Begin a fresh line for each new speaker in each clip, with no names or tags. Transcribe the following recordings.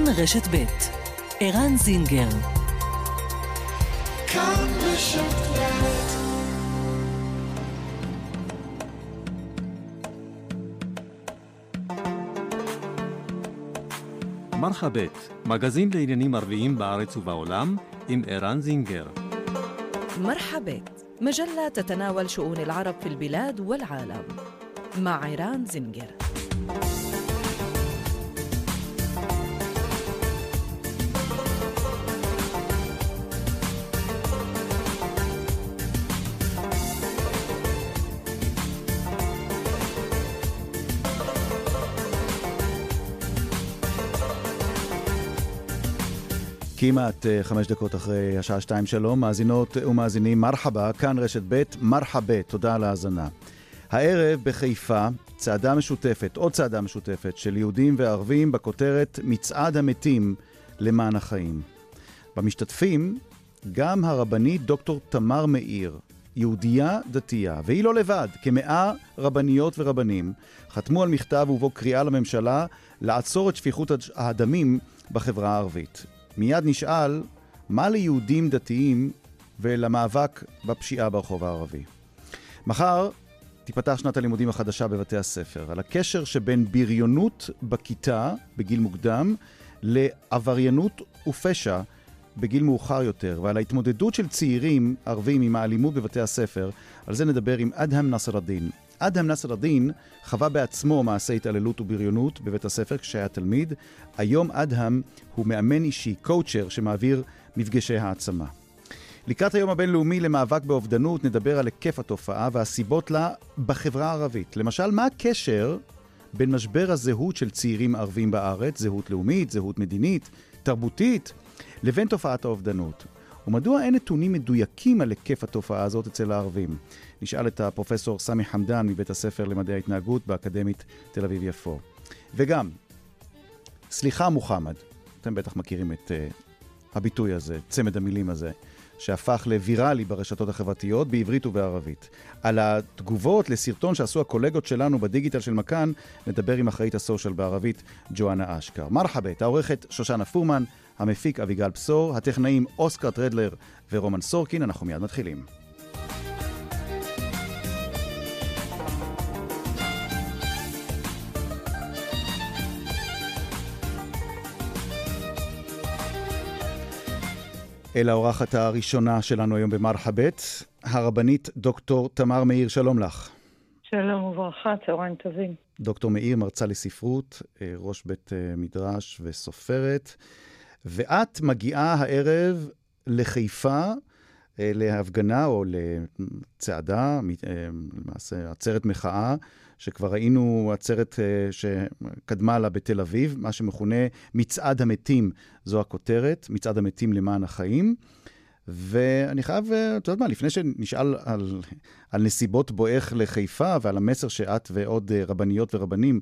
כאן רשת ב' ערן זינגר כאן רשת
מרחבת, מגזין לעניינים ערביים בארץ ובעולם, עם ערן זינגר.
مرحبت مجلة تتناول شؤون العرب في البلاد والعالم مع عيران زنجر
כמעט אה, חמש דקות אחרי השעה שתיים שלום, מאזינות ומאזינים, מרחבה, כאן רשת ב', מרחבה, תודה על ההאזנה. הערב בחיפה, צעדה משותפת, עוד צעדה משותפת, של יהודים וערבים בכותרת מצעד המתים למען החיים. במשתתפים, גם הרבנית דוקטור תמר מאיר, יהודייה דתייה, והיא לא לבד, כמאה רבניות ורבנים, חתמו על מכתב ובו קריאה לממשלה לעצור את שפיכות הדמים בחברה הערבית. מיד נשאל מה ליהודים דתיים ולמאבק בפשיעה ברחוב הערבי. מחר תיפתח שנת הלימודים החדשה בבתי הספר, על הקשר שבין בריונות בכיתה בגיל מוקדם לעבריינות ופשע בגיל מאוחר יותר, ועל ההתמודדות של צעירים ערבים עם האלימות בבתי הספר, על זה נדבר עם אדהם נסר א-דין. אדהם נסר א-דין חווה בעצמו מעשי התעללות ובריונות בבית הספר כשהיה תלמיד. היום אדהם הוא מאמן אישי, קואוצ'ר, שמעביר מפגשי העצמה. לקראת היום הבינלאומי למאבק באובדנות נדבר על היקף התופעה והסיבות לה בחברה הערבית. למשל, מה הקשר בין משבר הזהות של צעירים ערבים בארץ, זהות לאומית, זהות מדינית, תרבותית, לבין תופעת האובדנות? ומדוע אין נתונים מדויקים על היקף התופעה הזאת אצל הערבים? נשאל את הפרופסור סמי חמדן מבית הספר למדעי ההתנהגות באקדמית תל אביב-יפו. וגם, סליחה מוחמד, אתם בטח מכירים את uh, הביטוי הזה, צמד המילים הזה, שהפך לוויראלי ברשתות החברתיות בעברית ובערבית. על התגובות לסרטון שעשו הקולגות שלנו בדיגיטל של מכאן, נדבר עם אחראית הסושיאל בערבית, ג'ואנה אשכר. מרחבת, העורכת שושנה פורמן, המפיק אביגל בשור, הטכנאים אוסקר טרדלר ורומן סורקין, אנחנו מיד מתחילים. אל האורחת הראשונה שלנו היום במרחבת, הרבנית דוקטור תמר מאיר, שלום לך.
שלום וברכה, צהריים טובים.
דוקטור מאיר, מרצה לספרות, אה, ראש בית אה, מדרש וסופרת, ואת מגיעה הערב לחיפה אה, להפגנה או לצעדה, למעשה עצרת מחאה, שכבר ראינו עצרת שקדמה לה בתל אביב, מה שמכונה מצעד המתים, זו הכותרת, מצעד המתים למען החיים. ואני חייב, את יודעת מה, לפני שנשאל על, על נסיבות בואך לחיפה ועל המסר שאת ועוד רבניות ורבנים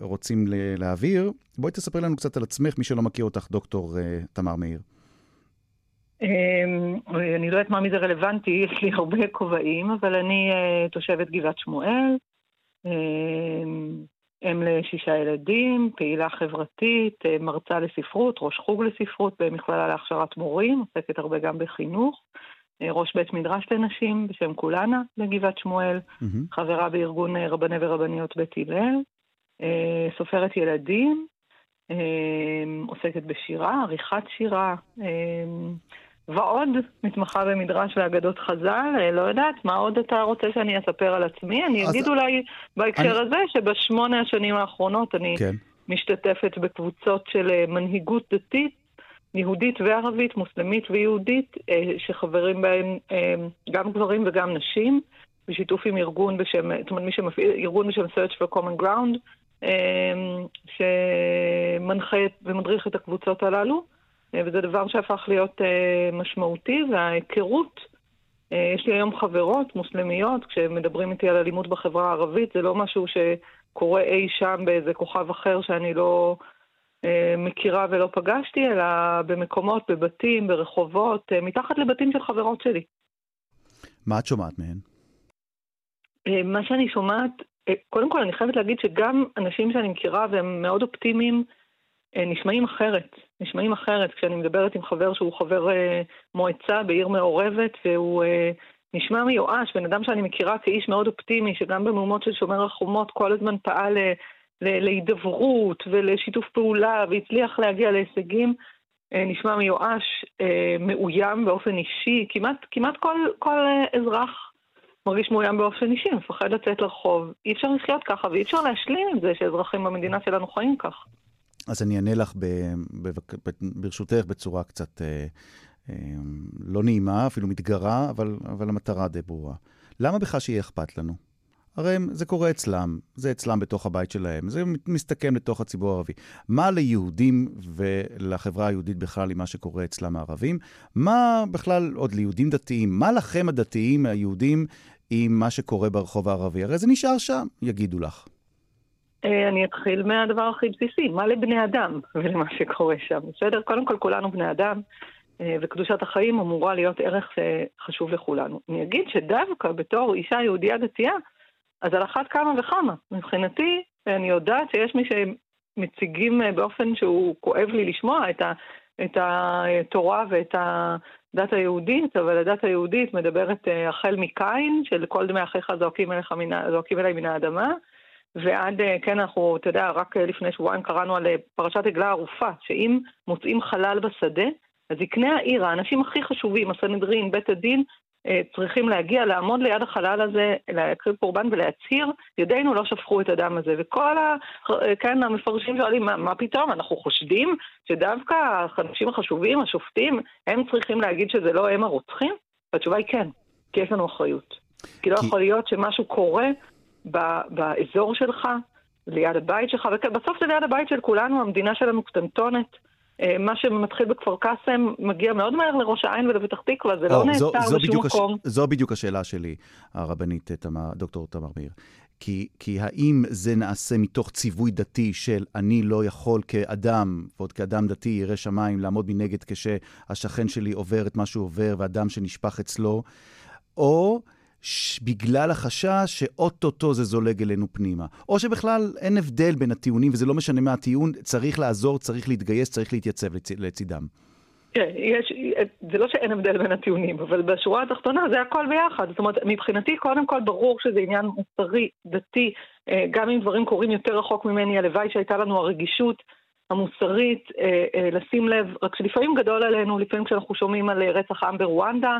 רוצים להעביר, בואי תספרי לנו קצת על עצמך, מי שלא מכיר אותך, דוקטור תמר מאיר.
אמ, אני לא יודעת מה מזה רלוונטי, יש לי הרבה כובעים, אבל אני תושבת גבעת שמואל, אמ, אם לשישה ילדים, פעילה חברתית, מרצה לספרות, ראש חוג לספרות במכללה להכשרת מורים, עוסקת הרבה גם בחינוך, ראש בית מדרש לנשים בשם כולנה בגבעת שמואל, mm-hmm. חברה בארגון רבני ורבניות בית הלל, סופרת ילדים, עוסקת בשירה, עריכת שירה, ועוד, מתמחה במדרש ואגדות חז"ל, אה, לא יודעת, מה עוד אתה רוצה שאני אספר על עצמי? אני אגיד אולי בהקשר אני... הזה שבשמונה השנים האחרונות אני כן. משתתפת בקבוצות של אה, מנהיגות דתית, יהודית וערבית, מוסלמית ויהודית, אה, שחברים בהם גם גברים וגם נשים, בשיתוף עם ארגון בשם, זאת אומרת, מי שמפעיל, ארגון בשם Search for Common Ground, שמנחה ומדריך את הקבוצות הללו. וזה דבר שהפך להיות uh, משמעותי, וההיכרות, uh, יש לי היום חברות מוסלמיות, כשמדברים איתי על אלימות בחברה הערבית, זה לא משהו שקורה אי שם באיזה כוכב אחר שאני לא מכירה ולא פגשתי, אלא במקומות, בבתים, ברחובות, מתחת לבתים של חברות שלי.
מה את שומעת מהן?
מה שאני שומעת, קודם כל אני חייבת להגיד שגם אנשים שאני מכירה והם מאוד אופטימיים, נשמעים אחרת, נשמעים אחרת. כשאני מדברת עם חבר שהוא חבר מועצה בעיר מעורבת והוא נשמע מיואש, בן אדם שאני מכירה כאיש מאוד אופטימי, שגם במהומות של שומר החומות כל הזמן פעל להידברות ולשיתוף פעולה והצליח להגיע להישגים, נשמע מיואש, מאוים באופן אישי, כמעט, כמעט כל, כל אזרח מרגיש מאוים באופן אישי, מפחד לצאת לרחוב. אי אפשר לחיות ככה ואי אפשר להשלים עם זה שאזרחים במדינה שלנו חיים כך.
אז אני אענה לך ב, ב, ב, ברשותך בצורה קצת אה, אה, לא נעימה, אפילו מתגרה, אבל, אבל המטרה די ברורה. למה בכלל שיהיה אכפת לנו? הרי זה קורה אצלם, זה אצלם בתוך הבית שלהם, זה מסתכם לתוך הציבור הערבי. מה ליהודים ולחברה היהודית בכלל עם מה שקורה אצלם הערבים? מה בכלל עוד ליהודים דתיים? מה לכם הדתיים, היהודים, עם מה שקורה ברחוב הערבי? הרי זה נשאר שם, יגידו לך.
אה, אני אתחיל מהדבר הכי בסיסי, מה לבני אדם ולמה שקורה שם, בסדר? קודם כל, כולנו בני אדם, אה, וקדושת החיים אמורה להיות ערך שחשוב לכולנו. אני אגיד שדווקא בתור אישה יהודייה דתייה, אז על אחת כמה וכמה. מבחינתי, אני יודעת שיש מי שמציגים אה, באופן שהוא כואב לי לשמוע את, ה, את התורה ואת הדת היהודית, אבל הדת היהודית מדברת אה, החל מקין, של כל דמי אחיך זועקים, מן, זועקים אליי מן האדמה, ועד, אה, כן, אנחנו, אתה יודע, רק לפני שבועיים קראנו על פרשת עגלה ערופה, שאם מוצאים חלל בשדה, אז זקני העיר, האנשים הכי חשובים, הסנהדרין, בית הדין, אה, צריכים להגיע, לעמוד ליד החלל הזה, להקריב קורבן ולהצהיר, ידינו לא שפכו את הדם הזה. וכל ה... כן, המפרשים שואלים, מה, מה פתאום, אנחנו חושדים שדווקא האנשים החשובים, השופטים, הם צריכים להגיד שזה לא הם הרוצחים? והתשובה היא כן, כי יש לנו אחריות. כי לא כי... יכול להיות שמשהו קורה ב- באזור שלך, ליד הבית שלך, ובסוף זה ליד הבית של כולנו, המדינה שלנו קטנטונת. אה, מה שמתחיל בכפר קאסם מגיע מאוד מהר לראש העין ולפתח תקווה, זה לא נעצר בשום מקום.
הש... זו בדיוק השאלה שלי, הרבנית תמר, דוקטור תמר מאיר. כי, כי האם זה נעשה מתוך ציווי דתי של אני לא יכול כאדם, ועוד כאדם דתי, ירא שמיים, לעמוד מנגד כשהשכן שלי עובר את מה שהוא עובר והדם שנשפך אצלו, או בגלל החשש שאו-טו-טו זה זולג אלינו פנימה. או שבכלל אין הבדל בין הטיעונים, וזה לא משנה מה הטיעון, צריך לעזור, צריך להתגייס, צריך להתייצב לצ... לצידם.
כן, יש, זה לא שאין הבדל בין הטיעונים, אבל בשורה התחתונה זה הכל ביחד. זאת אומרת, מבחינתי קודם כל ברור שזה עניין מוסרי, דתי, אה, גם אם דברים קורים יותר רחוק ממני, הלוואי שהייתה לנו הרגישות המוסרית אה, אה, לשים לב, רק שלפעמים גדול עלינו, לפעמים כשאנחנו שומעים על רצח עם ברואנדה,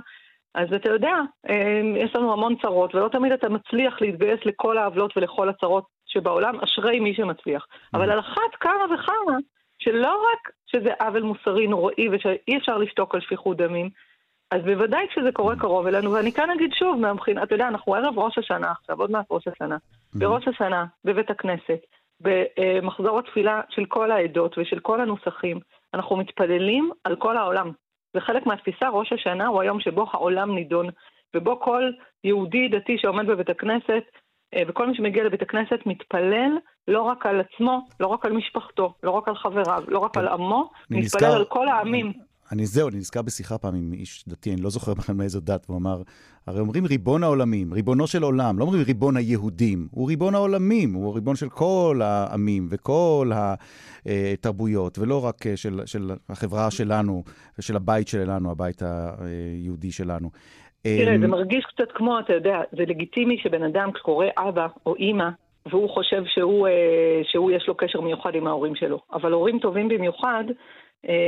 אז אתה יודע, אמ, יש לנו המון צרות, ולא תמיד אתה מצליח להתגייס לכל העוולות ולכל הצרות שבעולם, אשרי מי שמצליח. Mm. אבל על אחת כמה וכמה, שלא רק שזה עוול מוסרי נוראי ושאי אפשר לשתוק על שפיכות דמים, אז בוודאי כשזה קורה קרוב אלינו, ואני כאן אגיד שוב, מהבחינה, אתה יודע, אנחנו ערב ראש השנה עכשיו, עוד מעט ראש השנה. Mm-hmm. בראש השנה, בבית הכנסת, במחזור התפילה של כל העדות ושל כל הנוסחים, אנחנו מתפללים על כל העולם. זה חלק מהתפיסה, ראש השנה הוא היום שבו העולם נידון, ובו כל יהודי דתי שעומד בבית הכנסת, אה, וכל מי שמגיע לבית הכנסת מתפלל לא רק על עצמו, לא רק על משפחתו, לא רק על חבריו, לא רק על עמו, מתפלל נזכר... על כל העמים.
אני זהו, אני נזכר בשיחה פעם עם איש דתי, אני לא זוכר בכלל מאיזו דת, והוא אמר, הרי אומרים ריבון העולמים, ריבונו של עולם, לא אומרים ריבון היהודים, הוא ריבון העולמים, הוא ריבון של כל העמים וכל התרבויות, ולא רק של, של החברה שלנו ושל הבית שלנו, הבית היהודי שלנו.
תראה, זה אמ, מרגיש קצת כמו, אתה יודע, זה לגיטימי שבן אדם כשקורא אבא או אימא, והוא חושב שהוא, אה, שהוא יש לו קשר מיוחד עם ההורים שלו. אבל הורים טובים במיוחד, אה,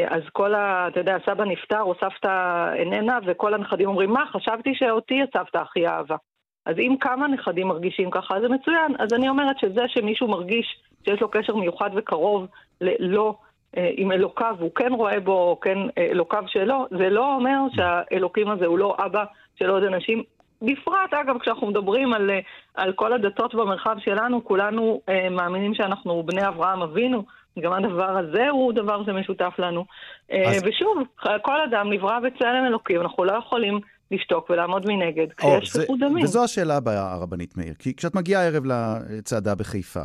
אז כל ה... אתה יודע, סבא נפטר או סבתא איננה, וכל הנכדים אומרים, מה, חשבתי שאותי הסבתא הכי אהבה. אז אם כמה נכדים מרגישים ככה, זה מצוין. אז אני אומרת שזה שמישהו מרגיש שיש לו קשר מיוחד וקרוב לא אה, עם אלוקיו, הוא כן רואה בו, כן אה, אלוקיו שלו, זה לא אומר שהאלוקים הזה הוא לא אבא של עוד אנשים. בפרט, אגב, כשאנחנו מדברים על, על כל הדתות במרחב שלנו, כולנו אה, מאמינים שאנחנו בני אברהם אבינו, גם הדבר הזה הוא דבר שמשותף לנו. אה, אז... ושוב, כל אדם נברא בצלם אלוקים, אנחנו לא יכולים לשתוק ולעמוד מנגד כשיש שפיכות דמים.
וזו השאלה הבאה, הרבנית מאיר. כי כשאת מגיעה הערב לצעדה בחיפה,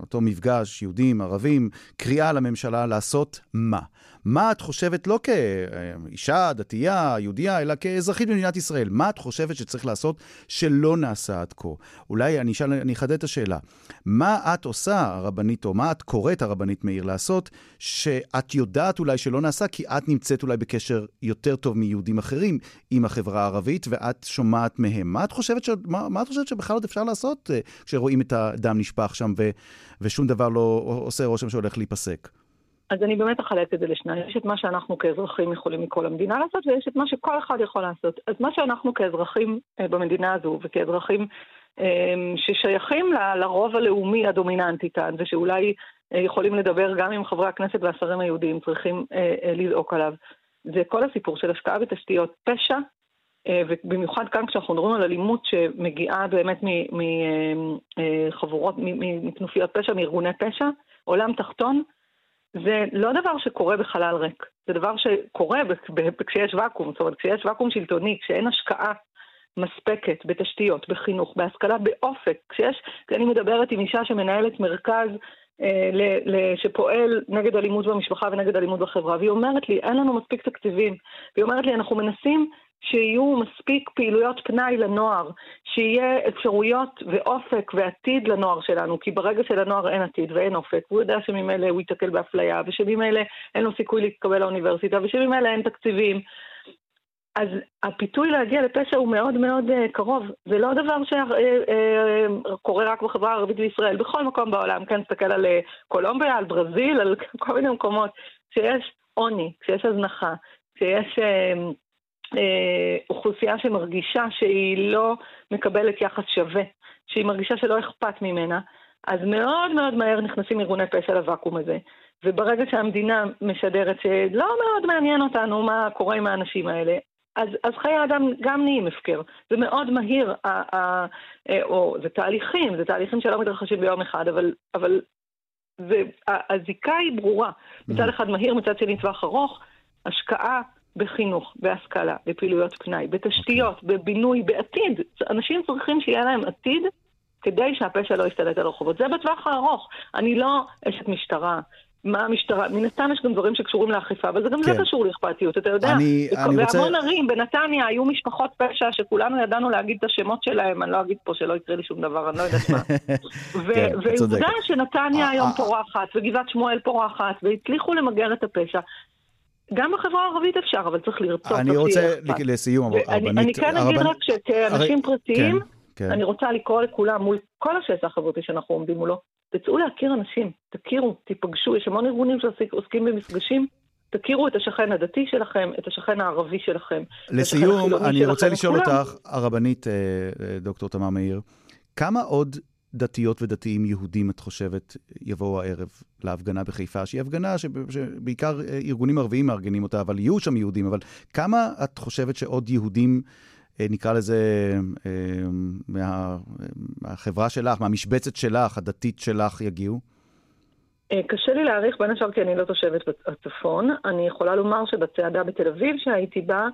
אותו מפגש, יהודים, ערבים, קריאה לממשלה לעשות מה? מה את חושבת, לא כאישה, דתייה, יהודייה, אלא כאזרחית במדינת ישראל, מה את חושבת שצריך לעשות שלא נעשה עד כה? אולי אני אשאל, אני אחדד את השאלה. מה את עושה, הרבנית, או מה את קוראת הרבנית מאיר לעשות, שאת יודעת אולי שלא נעשה, כי את נמצאת אולי בקשר יותר טוב מיהודים אחרים עם החברה הערבית, ואת שומעת מהם. מה את חושבת, ש... מה, מה את חושבת שבכלל עוד אפשר לעשות uh, כשרואים את הדם נשפך שם ו... ושום דבר לא עושה רושם שהולך להיפסק?
אז אני באמת אחלק את זה לשניים. יש את מה שאנחנו כאזרחים יכולים מכל המדינה לעשות, ויש את מה שכל אחד יכול לעשות. אז מה שאנחנו כאזרחים אה, במדינה הזו, וכאזרחים אה, ששייכים לרוב הלאומי הדומיננטי כאן, ושאולי אה, יכולים לדבר גם עם חברי הכנסת והשרים היהודיים, צריכים לזעוק עליו, זה כל הסיפור של השקעה בתשתיות פשע, ובמיוחד כאן כשאנחנו מדברים על אלימות שמגיעה באמת מחבורות, מכנופיות פשע, מארגוני פשע, עולם תחתון, זה לא דבר שקורה בחלל ריק, זה דבר שקורה כשיש ואקום, זאת אומרת כשיש ואקום שלטוני, כשאין השקעה מספקת בתשתיות, בחינוך, בהשכלה, באופק, כשיש, כשאני מדברת עם אישה שמנהלת מרכז אה, ל, ל, שפועל נגד אלימות במשפחה ונגד אלימות בחברה, והיא אומרת לי, אין לנו מספיק תקציבים, והיא אומרת לי, אנחנו מנסים שיהיו מספיק פעילויות פנאי לנוער, שיהיה אפשרויות ואופק ועתיד לנוער שלנו, כי ברגע שלנוער אין עתיד ואין אופק, הוא יודע שממילא הוא ייתקל באפליה, ושממילא אין לו סיכוי להתקבל לאוניברסיטה, ושממילא אין תקציבים. אז הפיתוי להגיע לפשע הוא מאוד מאוד uh, קרוב. זה לא דבר שקורה uh, uh, רק בחברה הערבית בישראל, בכל מקום בעולם. כן, נסתכל על uh, קולומביה, על ברזיל, על כל מיני מקומות. כשיש עוני, כשיש הזנחה, כשיש... Uh, אה, אוכלוסייה שמרגישה שהיא לא מקבלת יחס שווה, שהיא מרגישה שלא אכפת ממנה, אז מאוד מאוד מהר נכנסים ארגוני פשע לוואקום הזה. וברגע שהמדינה משדרת שלא מאוד מעניין אותנו מה קורה עם האנשים האלה, אז, אז חיי האדם גם נהיים הפקר. זה מאוד מהיר, ה, ה, אה, או זה תהליכים, זה תהליכים שלא מתרחשים ביום אחד, אבל, אבל זה, הזיקה היא ברורה. מצד mm-hmm. אחד מהיר, מצד שני טווח ארוך, השקעה בחינוך, בהשכלה, בפעילויות פנאי, בתשתיות, okay. אוקיי. בבינוי, בעתיד. אנשים צריכים שיהיה להם עתיד כדי שהפשע לא ישתלט על הרחובות. זה בטווח הארוך. אני לא אשת משטרה. מה המשטרה, מן הסתם יש גם דברים שקשורים לאכיפה, אבל זה גם כן. זה קשור לאכפתיות, אתה יודע.
אני, אני רוצה...
בהמון ערים, בנתניה, היו משפחות פשע שכולנו ידענו להגיד את השמות שלהם, אני לא אגיד פה שלא יקרה לי שום דבר, אני לא יודעת מה. כן, ועובדה שנתניה היום פורחת, וגבעת שמואל פורחת, והצליחו למגר את הפשע. גם בחברה הערבית אפשר, אבל צריך לרצות.
אני רוצה לסיום,
הרבנית... אני כן אגיד רק שכאנשים פרטיים, כן, כן. אני רוצה לקרוא לכולם מול כל השסע החברתי שאנחנו עומדים מולו, תצאו להכיר אנשים, תכירו, תיפגשו, יש המון ארגונים שעוסקים במפגשים. תכירו את השכן הדתי שלכם, את השכן הערבי שלכם.
לסיום, אני רוצה לשאול אותך, הרבנית אה, אה, דוקטור תמר מאיר, כמה עוד דתיות ודתיים יהודים, את חושבת, יבואו הערב להפגנה בחיפה, שהיא הפגנה שבעיקר אה, ארגונים ערביים מארגנים אותה, אבל יהיו שם יהודים, אבל כמה את חושבת שעוד יהודים, אה, נקרא לזה, אה, מה, מהחברה שלך, מהמשבצת שלך, הדתית שלך, יגיעו?
קשה לי להעריך, בין השאר כי אני לא תושבת בצפון. אני יכולה לומר שבצעדה בתל אביב שהייתי בה,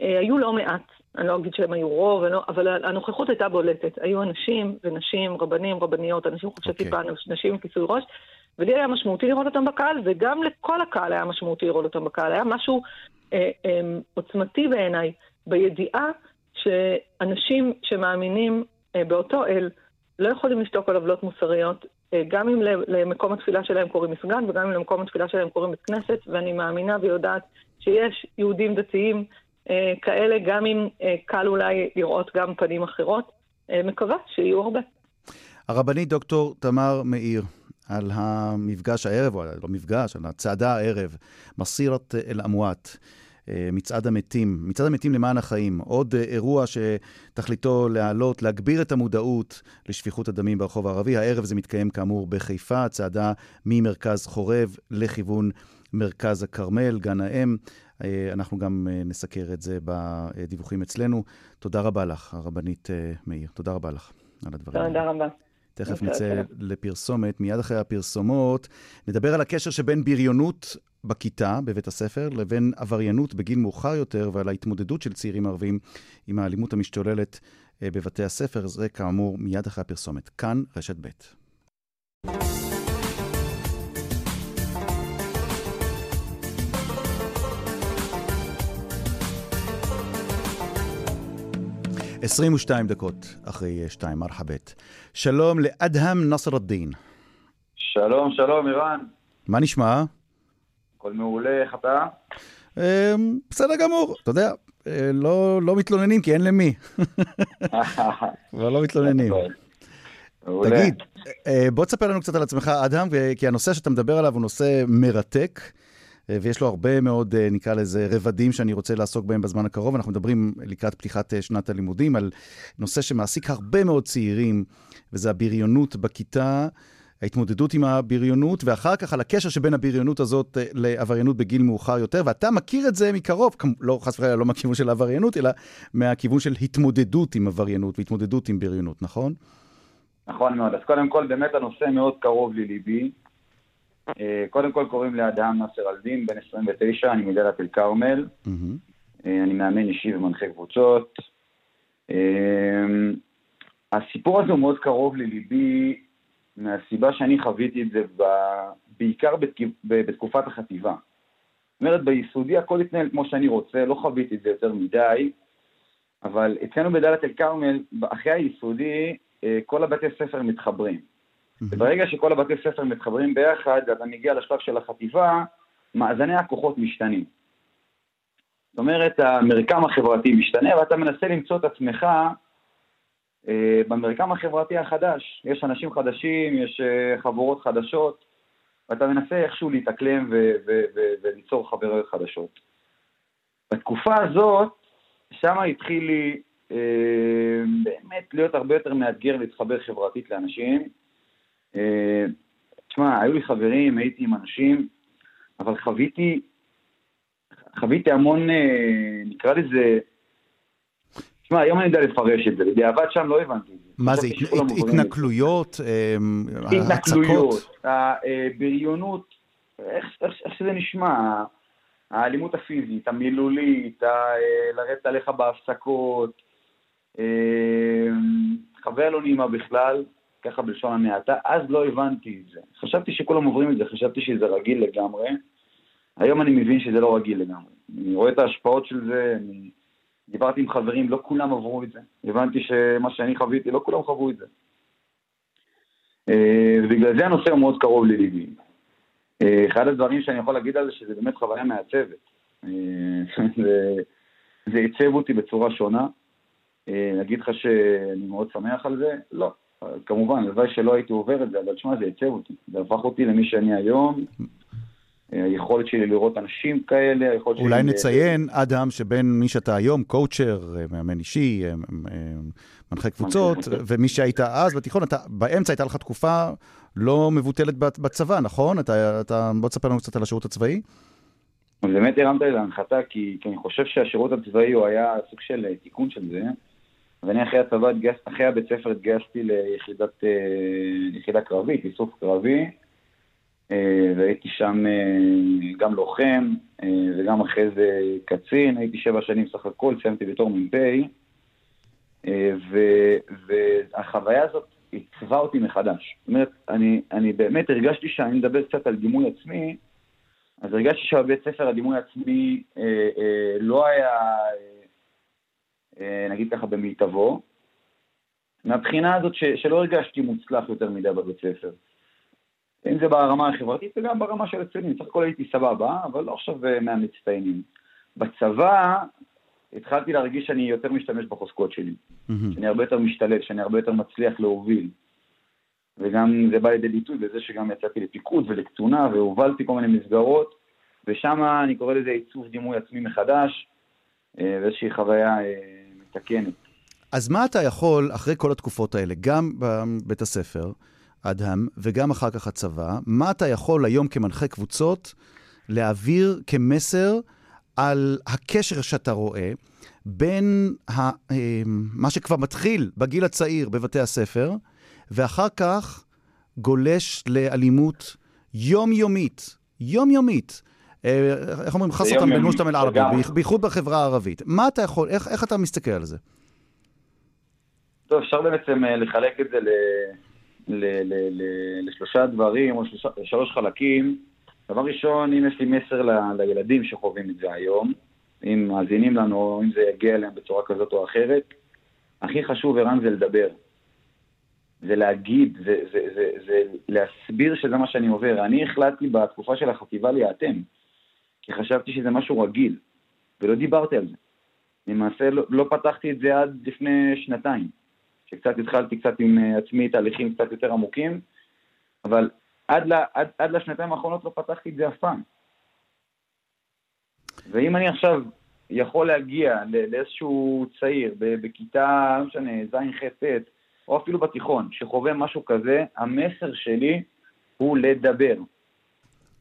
היו לא מעט אני לא אגיד שהם היו רוב, לא, אבל הנוכחות הייתה בולטת. היו אנשים ונשים, רבנים, רבניות, אנשים חובשי okay. טיפה, נשים עם כיסוי ראש, ולי היה משמעותי לראות אותם בקהל, וגם לכל הקהל היה משמעותי לראות אותם בקהל. היה משהו אה, אה, עוצמתי בעיניי, בידיעה שאנשים שמאמינים אה, באותו אל לא יכולים לשתוק על עוולות מוסריות, אה, גם אם למקום התפילה שלהם קוראים מסגן, וגם אם למקום התפילה שלהם קוראים בית כנסת, ואני מאמינה ויודעת שיש יהודים דתיים אה, כאלה, גם אם אה, קל אולי לראות גם פנים אחרות. אה, מקווה שיהיו הרבה.
הרבנית דוקטור תמר מאיר, על המפגש הערב, או לא מפגש, על הצעדה הערב, מסירת אל-אמואט. מצעד המתים, מצעד המתים למען החיים, עוד אירוע שתכליתו להעלות, להגביר את המודעות לשפיכות הדמים ברחוב הערבי. הערב זה מתקיים כאמור בחיפה, צעדה ממרכז חורב לכיוון מרכז הכרמל, גן האם. אה, אנחנו גם אה, נסקר את זה בדיווחים אצלנו. תודה רבה לך, הרבנית אה, מאיר. תודה רבה לך על הדברים.
תודה רבה.
תכף נצא לפרסומת. מיד אחרי הפרסומות נדבר על הקשר שבין בריונות בכיתה, בבית הספר, לבין עבריינות בגיל מאוחר יותר, ועל ההתמודדות של צעירים ערבים עם האלימות המשתוללת בבתי הספר. זה כאמור מיד אחרי הפרסומת. כאן רשת ב'. 22 דקות אחרי שתיים, מרחבת. שלום לאדהם נסר א-דין.
שלום, שלום, ערן.
מה נשמע?
הכל מעולה, איך אתה?
אמ, בסדר גמור, אתה יודע, אה, לא, לא מתלוננים כי אין למי. כבר לא מתלוננים. תגיד, אה, בוא תספר לנו קצת על עצמך, אדם, כי הנושא שאתה מדבר עליו הוא נושא מרתק. אה, ויש לו הרבה מאוד, נקרא לזה, רבדים שאני רוצה לעסוק בהם בזמן הקרוב. אנחנו מדברים לקראת פתיחת שנת הלימודים על נושא שמעסיק הרבה מאוד צעירים, וזה הבריונות בכיתה. ההתמודדות עם הבריונות, ואחר כך על הקשר שבין הבריונות הזאת אה, לעבריינות בגיל מאוחר יותר, ואתה מכיר את זה מקרוב, לא חס וחלילה לא מהכיוון של עבריינות, אלא מהכיוון של התמודדות עם עבריינות והתמודדות עם בריונות, נכון?
נכון מאוד. אז קודם כל, באמת הנושא מאוד קרוב לליבי. אה, קודם כל קוראים לי אדם נאסר אלדין, בן 29, אני מדלת אל כרמל. Mm-hmm. אני מאמן אישי ומנחה קבוצות. הסיפור הזה הוא מאוד קרוב לליבי מהסיבה שאני חוויתי את זה ב... בעיקר בתקופת החטיבה. זאת אומרת, ביסודי הכל התנהל כמו שאני רוצה, לא חוויתי את זה יותר מדי, אבל אצלנו בדאלית אל כרמל, אחרי היסודי, אה, כל הבתי ספר מתחברים. וברגע שכל הבתי ספר מתחברים ביחד, ואתה מגיע לשלב של החטיבה, מאזני הכוחות משתנים. זאת אומרת, המרקם החברתי משתנה, ואתה מנסה למצוא את עצמך אה, במרקם החברתי החדש. יש אנשים חדשים, יש אה, חבורות חדשות, ואתה מנסה איכשהו להתאקלם וליצור חברות חדשות. בתקופה הזאת, שם התחיל לי אה, באמת להיות הרבה יותר מאתגר להתחבר חברתית לאנשים. אה, תשמע, היו לי חברים, הייתי עם אנשים, אבל חוויתי, חוויתי המון, אה, נקרא לזה, תשמע, היום אני יודע לפרש את זה, בדיעבד שם לא הבנתי את זה.
מה זה, התנכלויות?
אמ, התנכלויות, הבריונות, איך שזה נשמע, האלימות הפיזית, המילולית, אה, לרדת עליך בהפסקות, חוויה לא נעימה בכלל, ככה בלשון המעטה, אז לא הבנתי את זה. חשבתי שכולם עוברים את זה, חשבתי שזה רגיל לגמרי. היום אני מבין שזה לא רגיל לגמרי. אני רואה את ההשפעות של זה, אני... דיברתי עם חברים, לא כולם עברו את זה. הבנתי שמה שאני חוויתי, לא כולם חוו את זה. אה, ובגלל זה הנושא הוא מאוד קרוב לליבי. אה, אחד הדברים שאני יכול להגיד על זה, שזה באמת חוויה מעצבת. אה, זה, עיצב אותי בצורה שונה. להגיד לך שאני מאוד שמח על זה? לא. כמובן, הלוואי שלא הייתי עובר את זה, אבל תשמע, זה עיצב אותי. זה הפך אותי למי שאני היום. היכולת שלי לראות אנשים כאלה, היכולת
שלי... אולי נציין, אדם, שבין מי שאתה היום, קואוצ'ר, מאמן אישי, אה, אה, מנחה קבוצות, ומי שהיית אז בתיכון, אתה, באמצע הייתה לך תקופה לא מבוטלת בצבא, נכון? אתה, אתה, בוא תספר לנו קצת על השירות הצבאי.
באמת הרמת לי להנחתה, כי, כי אני חושב שהשירות הצבאי הוא היה סוג של אה, תיקון של זה. ואני אחרי הצבא, אחרי הבית ספר התגייסתי ליחידה קרבית, איסוף קרבי. אה, והייתי שם אה, גם לוחם אה, וגם אחרי זה קצין, הייתי שבע שנים סך הכל, סיימתי בתור מ"פ, והחוויה הזאת עיצבה אותי מחדש. זאת אומרת, אני, אני באמת הרגשתי שאני מדבר קצת על דימוי עצמי, אז הרגשתי שבבית ספר הדימוי עצמי אה, אה, לא היה, אה, נגיד ככה, במיטבו, מהבחינה הזאת ש, שלא הרגשתי מוצלח יותר מדי בבית ספר. אם זה ברמה החברתית וגם ברמה של הצעירים. סך הכל הייתי סבבה, אבל לא עכשיו אה, מהמצטיינים. בצבא התחלתי להרגיש שאני יותר משתמש בחוזקות שלי, mm-hmm. שאני הרבה יותר משתלט, שאני הרבה יותר מצליח להוביל. וגם זה בא לידי ביטוי בזה שגם יצאתי לפיקוד ולקצונה והובלתי כל מיני מסגרות, ושם אני קורא לזה עיצוב דימוי עצמי מחדש, אה, ואיזושהי חוויה מתקנת.
אז מה אתה יכול, אחרי כל התקופות האלה, גם בבית הספר, אדהם, וגם אחר כך הצבא, מה אתה יכול היום כמנחה קבוצות להעביר כמסר על הקשר שאתה רואה בין ה, אה, מה שכבר מתחיל בגיל הצעיר בבתי הספר, ואחר כך גולש לאלימות יומיומית, יומיומית. אה, איך אומרים? חסותם בנושתם אל-ערבי, בייחוד בחברה הערבית. מה אתה יכול, איך, איך אתה מסתכל על זה?
טוב, אפשר בעצם אה, לחלק את זה ל- ל- ל- לשלושה דברים או שלושה, שלוש חלקים. דבר ראשון, אם יש לי מסר ל- לילדים שחווים את זה היום, אם מאזינים לנו, או אם זה יגיע אליהם בצורה כזאת או אחרת, הכי חשוב, ערן, זה לדבר. זה להגיד, זה, זה, זה, זה להסביר שזה מה שאני עובר. אני החלטתי בתקופה של החטיבה להיאטם, כי חשבתי שזה משהו רגיל, ולא דיברתי על זה. למעשה לא, לא פתחתי את זה עד לפני שנתיים, שקצת התחלתי קצת עם אה, עצמי תהליכים קצת יותר עמוקים, אבל עד, לה, עד, עד לשנתיים האחרונות לא פתחתי את זה אף פעם. ואם אני עכשיו יכול להגיע לאיזשהו צעיר בכיתה, לא משנה, ז', ח', ט', או אפילו בתיכון, שחווה משהו כזה, המסר שלי הוא לדבר.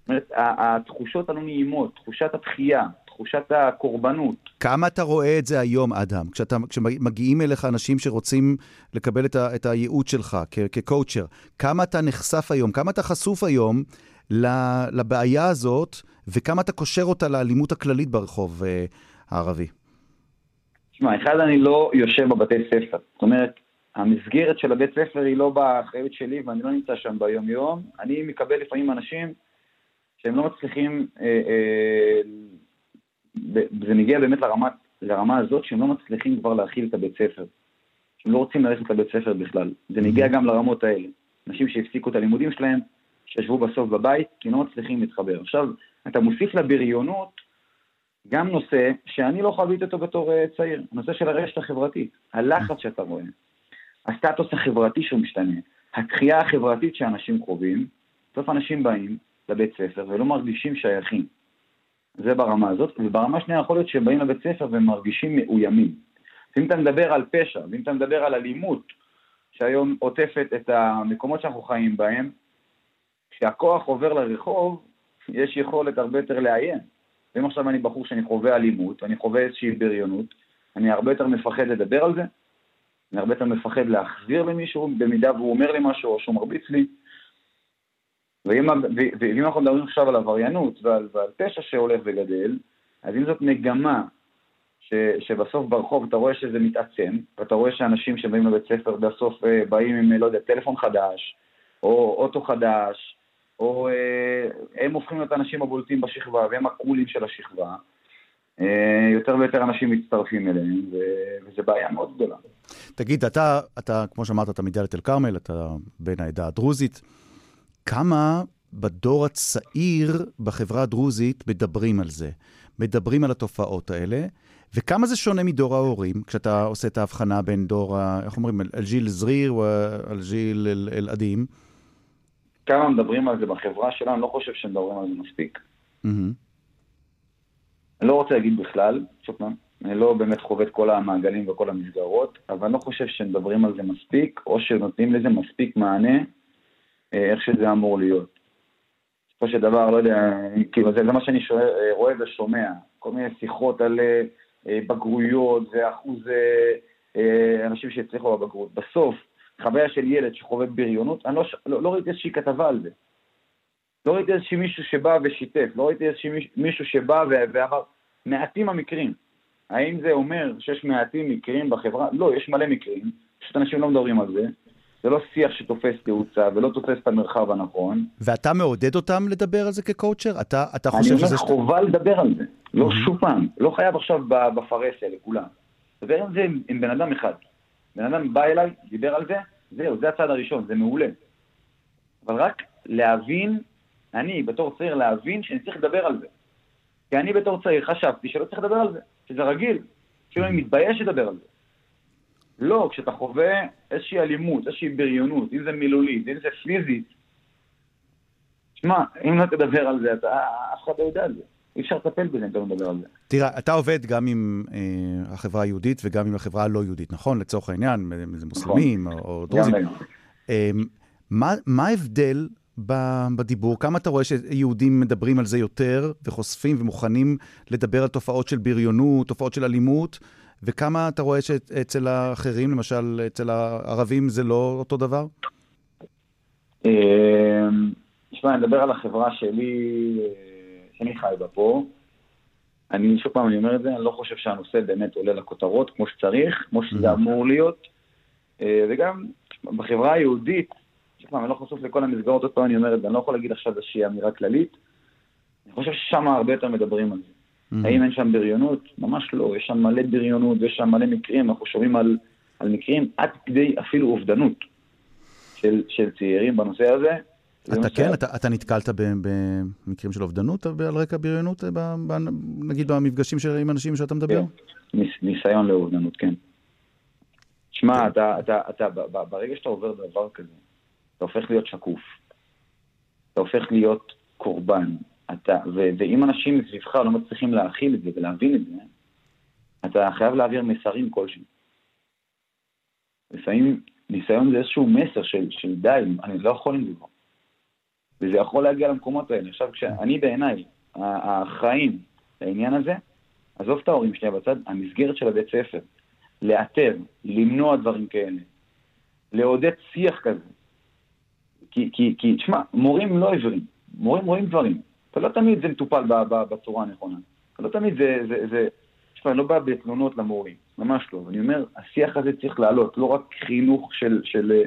אומרת, התחושות הלא נעימות, תחושת התחייה, תחושת הקורבנות.
כמה אתה רואה את זה היום, אדם? כשאתה, כשמגיעים אליך אנשים שרוצים לקבל את, ה, את הייעוץ שלך כקואוצ'ר, כמה אתה נחשף היום, כמה אתה חשוף היום לבעיה הזאת, וכמה אתה קושר אותה לאלימות הכללית ברחוב אה, הערבי?
תשמע, אחד, אני לא יושב בבתי ספר. זאת אומרת, המסגרת של הבית ספר היא לא באחריות שלי ואני לא נמצא שם ביום-יום. אני מקבל לפעמים אנשים שהם לא מצליחים, אה, אה, זה מגיע באמת לרמה, לרמה הזאת שהם לא מצליחים כבר להכיל את הבית ספר. שהם לא רוצים ללכת לבית ספר בכלל. זה מגיע גם לרמות האלה. אנשים שהפסיקו את הלימודים שלהם, שישבו בסוף בבית, כי לא מצליחים להתחבר. עכשיו, אתה מוסיף לבריונות גם נושא שאני לא חוויתי אותו בתור אה, צעיר, הנושא של הרשת החברתית, הלחץ שאתה רואה. הסטטוס החברתי שהוא משתנה, התחייה החברתית שאנשים חווים, בסוף אנשים באים לבית ספר ולא מרגישים שייכים. זה ברמה הזאת, וברמה השנייה יכול להיות שהם באים לבית ספר והם מרגישים מאוימים. אם אתה מדבר על פשע, ואם אתה מדבר על אלימות, שהיום עוטפת את המקומות שאנחנו חיים בהם, כשהכוח עובר לרחוב, יש יכולת הרבה יותר לאיים. ואם עכשיו אני בחור שאני חווה אלימות, אני חווה איזושהי בריונות, אני הרבה יותר מפחד לדבר על זה, אני הרבה יותר מפחד להחזיר למישהו במידה והוא אומר לי משהו או שהוא מרביץ לי. ואם, ואם אנחנו מדברים עכשיו על עבריינות ועל, ועל פשע שהולך וגדל, אז אם זאת מגמה ש, שבסוף ברחוב אתה רואה שזה מתעצם, ואתה רואה שאנשים שבאים לבית ספר בסוף אה, באים עם, לא יודע, טלפון חדש, או אוטו חדש, או אה, הם הופכים להיות האנשים הבולטים בשכבה והם הקולים של השכבה, אה, יותר ויותר אנשים מצטרפים אליהם, וזו בעיה מאוד גדולה.
תגיד, אתה, אתה כמו שאמרת, אתה מדאלית אל-כרמל, אתה בן העדה הדרוזית. כמה בדור הצעיר בחברה הדרוזית מדברים על זה? מדברים על התופעות האלה? וכמה זה שונה מדור ההורים, כשאתה עושה את ההבחנה בין דור, איך אומרים, אל-ג'יל זריר או אל-ג'יל אל-אדים?
כמה מדברים על זה בחברה שלנו, אני לא חושב שמדברים על זה מספיק. Mm-hmm. אני לא רוצה להגיד בכלל, שוב פעם, אני לא באמת חווה את כל המעגלים וכל המסגרות, אבל אני לא חושב שמדברים על זה מספיק, או שנותנים לזה מספיק מענה, איך שזה אמור להיות. בסופו של דבר, לא יודע, כאילו זה, זה מה שאני שואל, אה, רואה ושומע, כל מיני שיחות על אה, בגרויות ואחוז אנשים שהצליחו בבגרות. בסוף, חוויה של ילד שחווה בריונות, אני לא, לא, לא ראיתי איזושהי כתבה על זה. לא ראיתי איזשהו מישהו שבא ושיתף, לא ראיתי איזשהו מישהו שבא ואמר, מעטים המקרים. האם זה אומר שיש מעטים מקרים בחברה? לא, יש מלא מקרים, פשוט אנשים לא מדברים על זה. זה לא שיח שתופס תאוצה ולא תופס את המרחב הנכון.
ואתה מעודד אותם לדבר על זה כקואוצ'ר? אתה, אתה חושב
שזה... אני אומר, חובה לדבר על זה. לא שוב פעם, לא חייב עכשיו בפרהסיה לכולם. דבר על זה עם, עם בן אדם אחד. בן אדם בא אליי, דיבר על זה, זהו, זה הצעד הראשון, זה מעולה. אבל רק להבין, אני בתור צעיר להבין שאני צריך לדבר על זה. כי אני בתור צעיר חשבתי שלא צריך לדבר על זה, שזה רגיל, כאילו אני מתבייש לדבר על זה. לא, כשאתה חווה איזושהי אלימות, איזושהי בריונות, אם זה מילולית, אם זה פיזית, שמע, אם לא תדבר על זה, אתה, אף אחד לא יודע על זה. אי אפשר לטפל בזה אם אתה לא מדבר על זה.
תראה, אתה עובד גם עם אה, החברה היהודית וגם עם החברה הלא יהודית, נכון? לצורך העניין, אם זה מוסלמים נכון. או דרוזים. אה, מה ההבדל בדיבור? כמה אתה רואה שיהודים מדברים על זה יותר וחושפים ומוכנים לדבר על תופעות של בריונות, תופעות של אלימות, וכמה אתה רואה שאצל האחרים, למשל אצל הערבים, זה לא אותו דבר?
תשמע, אני מדבר על החברה שלי, שאני חי בה פה. אני, שוב פעם, אני אומר את זה, אני לא חושב שהנושא באמת עולה לכותרות כמו שצריך, כמו שזה mm-hmm. אמור להיות. אה, וגם בחברה היהודית, שוב אני לא חשוף לכל המסגרות, עוד פעם אני אומר את זה, אני לא יכול להגיד עכשיו איזושהי אמירה כללית. אני חושב ששם הרבה יותר מדברים על זה. Mm-hmm. האם אין שם בריונות? ממש לא, יש שם מלא בריונות, יש שם מלא מקרים, אנחנו שומעים על, על מקרים עד כדי אפילו אובדנות של, של צעירים בנושא הזה.
אתה כן, אתה, אתה נתקלת במקרים של אובדנות על רקע בריונות, ב- ב- נגיד במפגשים של, עם אנשים שאתה מדבר?
כן, ניס, ניסיון לאובדנות, כן. שמע, אתה, אתה, אתה, ב- ברגע שאתה עובר דבר כזה, אתה הופך להיות שקוף. אתה הופך להיות קורבן. אתה, ו, ואם אנשים מסביבך לא מצליחים להכיל את זה ולהבין את זה, אתה חייב להעביר מסרים כלשהם. לפעמים ניסיון זה איזשהו מסר של, של די, אני לא יכול עם זה כבר. וזה יכול להגיע למקומות האלה. עכשיו, כשאני בעיניי, ה- האחראים לעניין הזה, עזוב את ההורים שנייה בצד, המסגרת של הבית ספר, לאתר, למנוע דברים כאלה, לעודד שיח כזה. כי, כי, כי תשמע, מורים לא עיוורים, מורים רואים דברים, ולא תמיד זה מטופל בצורה הנכונה. לא תמיד זה, זה, זה, תשמע, אני לא בא בתלונות למורים, ממש לא. אני אומר, השיח הזה צריך לעלות, לא רק חינוך של, של,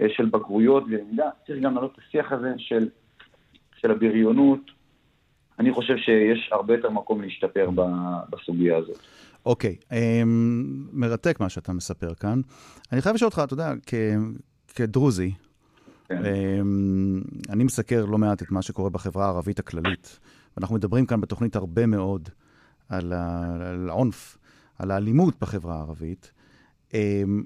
אה, של בגרויות ולמידה, צריך גם לעלות את השיח הזה של, של הבריונות. אני חושב שיש הרבה יותר מקום להשתפר בסוגיה הזאת.
אוקיי, אמ, מרתק מה שאתה מספר כאן. אני חייב לשאול אותך, אתה יודע, כ- כדרוזי,
כן.
אמ, אני מסקר לא מעט את מה שקורה בחברה הערבית הכללית. ואנחנו מדברים כאן בתוכנית הרבה מאוד על העונף, על האלימות בחברה הערבית. אמ,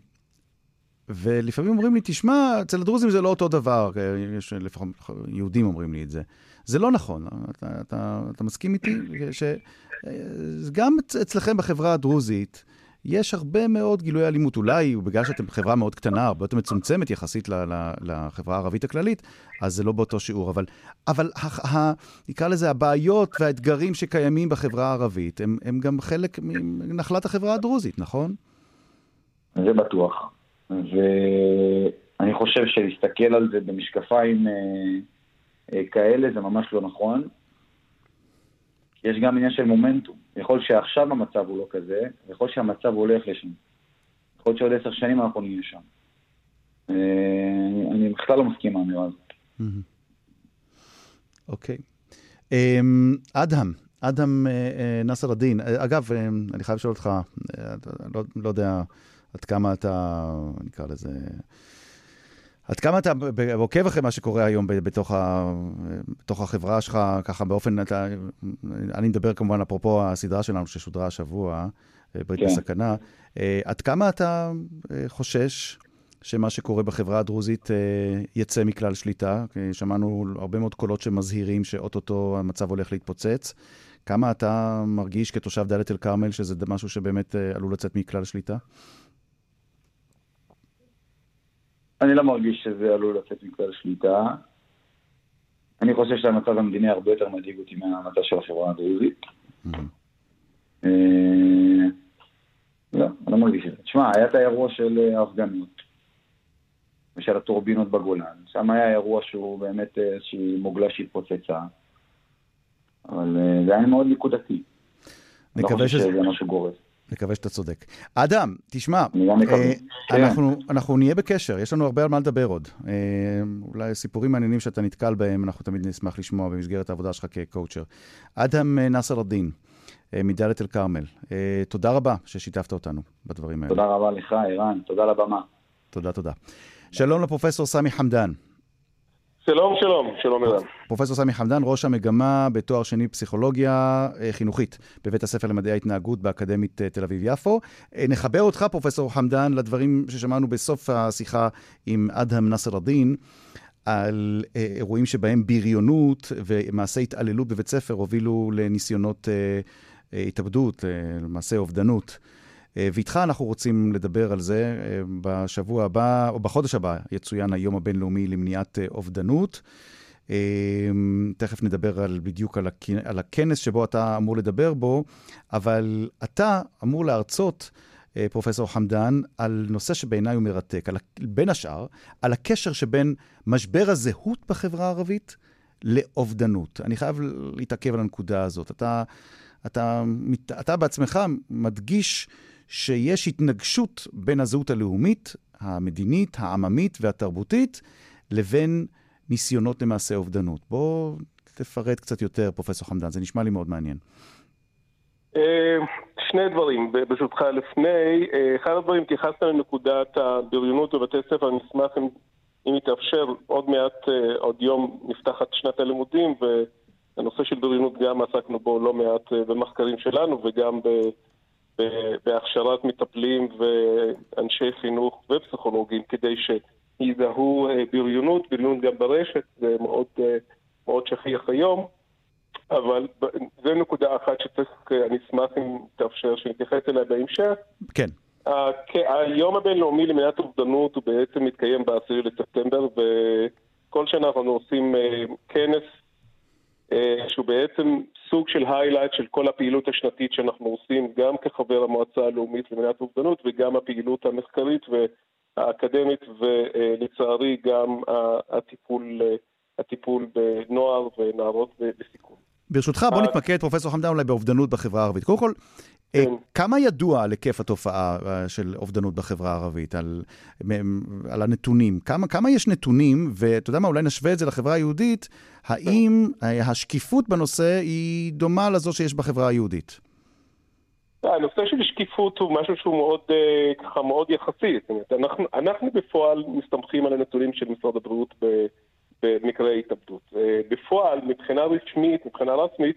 ולפעמים אומרים לי, תשמע, אצל הדרוזים זה לא אותו דבר, יש לפחות יהודים אומרים לי את זה. זה לא נכון, אתה, אתה, אתה מסכים איתי? שגם אצלכם בחברה הדרוזית, יש הרבה מאוד גילויי אלימות. אולי בגלל שאתם חברה מאוד קטנה, הרבה יותר מצומצמת יחסית ל- ל- לחברה הערבית הכללית, אז זה לא באותו שיעור. אבל, אבל ה- ה- נקרא לזה, הבעיות והאתגרים שקיימים בחברה הערבית, הם, הם גם חלק מנחלת החברה הדרוזית, נכון?
זה בטוח. ואני חושב שלהסתכל על זה במשקפיים אה, אה, כאלה זה ממש לא נכון. יש גם עניין של מומנטום. יכול שעכשיו המצב הוא לא כזה, יכול שהמצב הולך לשם. יכול שעוד עשר שנים אנחנו נהיה שם. אה, אני- בכלל לא מסכים עם האמירה הזאת.
אוקיי. אמ, אדהם, אדהם אה, אה, נאסר א-דין. אגב, אני חייב לשאול אותך, לא, לא יודע עד כמה אתה, נקרא לזה, עד כמה אתה עוקב אחרי מה שקורה היום בתוך, ה, בתוך החברה שלך, ככה באופן, אתה, אני מדבר כמובן אפרופו הסדרה שלנו ששודרה השבוע, אה, ברית
כן.
בסכנה. אה, עד כמה אתה אה, חושש שמה שקורה בחברה הדרוזית יצא מכלל שליטה? שמענו הרבה מאוד קולות שמזהירים שאו-טו-טו המצב הולך להתפוצץ. כמה אתה מרגיש כתושב דאלית אל-כרמל שזה משהו שבאמת עלול לצאת מכלל שליטה?
אני לא מרגיש שזה עלול לצאת מכלל שליטה. אני חושב שהמצב המדיני הרבה יותר מדאיג אותי מהמצב של החברה הדרוזית. אה, לא, אני לא מרגיש את זה. תשמע, היה את האירוע של אה, ההפגנות ושל הטורבינות בגולן. שם היה אירוע שהוא באמת אה, איזושהי מוגלה שהתפוצצה. אבל זה היה מאוד נקודתי. אני לא חושב.
שזה
משהו גורף.
נקווה שאתה צודק. אדם, תשמע,
מקווה.
אה,
כן.
אנחנו, אנחנו נהיה בקשר, יש לנו הרבה על מה לדבר עוד. אה, אולי סיפורים מעניינים שאתה נתקל בהם, אנחנו תמיד נשמח לשמוע במסגרת העבודה שלך כקואוצ'ר. אדם אה, נאסר א-דין, אה, מדאלית אל-כרמל, אה, תודה רבה ששיתפת אותנו בדברים האלה.
תודה רבה לך, ערן. תודה על הבמה.
תודה, תודה. שלום לפרופסור סמי חמדן.
שלום, שלום, שלום ערן.
פרופסור סמי חמדן, ראש המגמה בתואר שני פסיכולוגיה אה, חינוכית בבית הספר למדעי ההתנהגות באקדמית אה, תל אביב-יפו. אה, נחבר אותך, פרופסור חמדן, לדברים ששמענו בסוף השיחה עם אדהם נאסר א-דין, על אירועים שבהם בריונות ומעשי התעללות בבית ספר הובילו לניסיונות התאבדות, למעשי אובדנות. אה, ואיתך אנחנו רוצים לדבר על זה. אה, בשבוע הבא, או בחודש הבא, יצוין היום הבינלאומי למניעת אה, אובדנות. תכף נדבר על, בדיוק על, הכ... על הכנס שבו אתה אמור לדבר בו, אבל אתה אמור להרצות, פרופסור חמדן, על נושא שבעיניי הוא מרתק, על, בין השאר, על הקשר שבין משבר הזהות בחברה הערבית לאובדנות. אני חייב להתעכב על הנקודה הזאת. אתה, אתה, מת- אתה בעצמך מדגיש שיש התנגשות בין הזהות הלאומית, המדינית, העממית והתרבותית, לבין ניסיונות למעשה אובדנות. בוא תפרט קצת יותר, פרופסור חמדן, זה נשמע לי מאוד מעניין.
שני דברים, ברשותך לפני. אחד הדברים, התייחסת לנקודת הבריונות בבתי ספר, אני אשמח אם, אם יתאפשר, עוד מעט, עוד יום נפתחת שנת הלימודים, והנושא של בריונות גם עסקנו בו לא מעט במחקרים שלנו וגם ב... בהכשרת מטפלים ואנשי חינוך ופסיכולוגים כדי שיזהו אה, בריונות, בריונות גם ברשת, זה מאוד, אה, מאוד שכיח היום, אבל זו נקודה אחת שצריך, אה, אני אשמח אם תאפשר שנתייחס אליה בהמשך.
כן.
היום הבינלאומי למניעת אובדנות הוא בעצם מתקיים ב-10 לספטמבר, וכל שנה אנחנו עושים כנס שהוא בעצם סוג של היילייט של כל הפעילות השנתית שאנחנו עושים, גם כחבר המועצה הלאומית למניעת אובדנות וגם הפעילות המחקרית והאקדמית, ולצערי גם הטיפול, הטיפול בנוער ונערות בסיכון.
ברשותך, בוא נתמקד, פרופסור חמדן, אולי באובדנות בחברה הערבית. קודם כל, אה, כן. כמה ידוע על היקף התופעה אה, של אובדנות בחברה הערבית, על, על הנתונים? כמה, כמה יש נתונים, ואתה יודע מה, אולי נשווה את זה לחברה היהודית, האם אה, השקיפות בנושא היא דומה לזו שיש בחברה היהודית?
הנושא של שקיפות הוא משהו שהוא מאוד, ככה, מאוד יחסי. זאת אומרת, אנחנו, אנחנו בפועל מסתמכים על הנתונים של משרד הבריאות במקרי התאבדות. בפועל, מבחינה רשמית, מבחינה רשמית,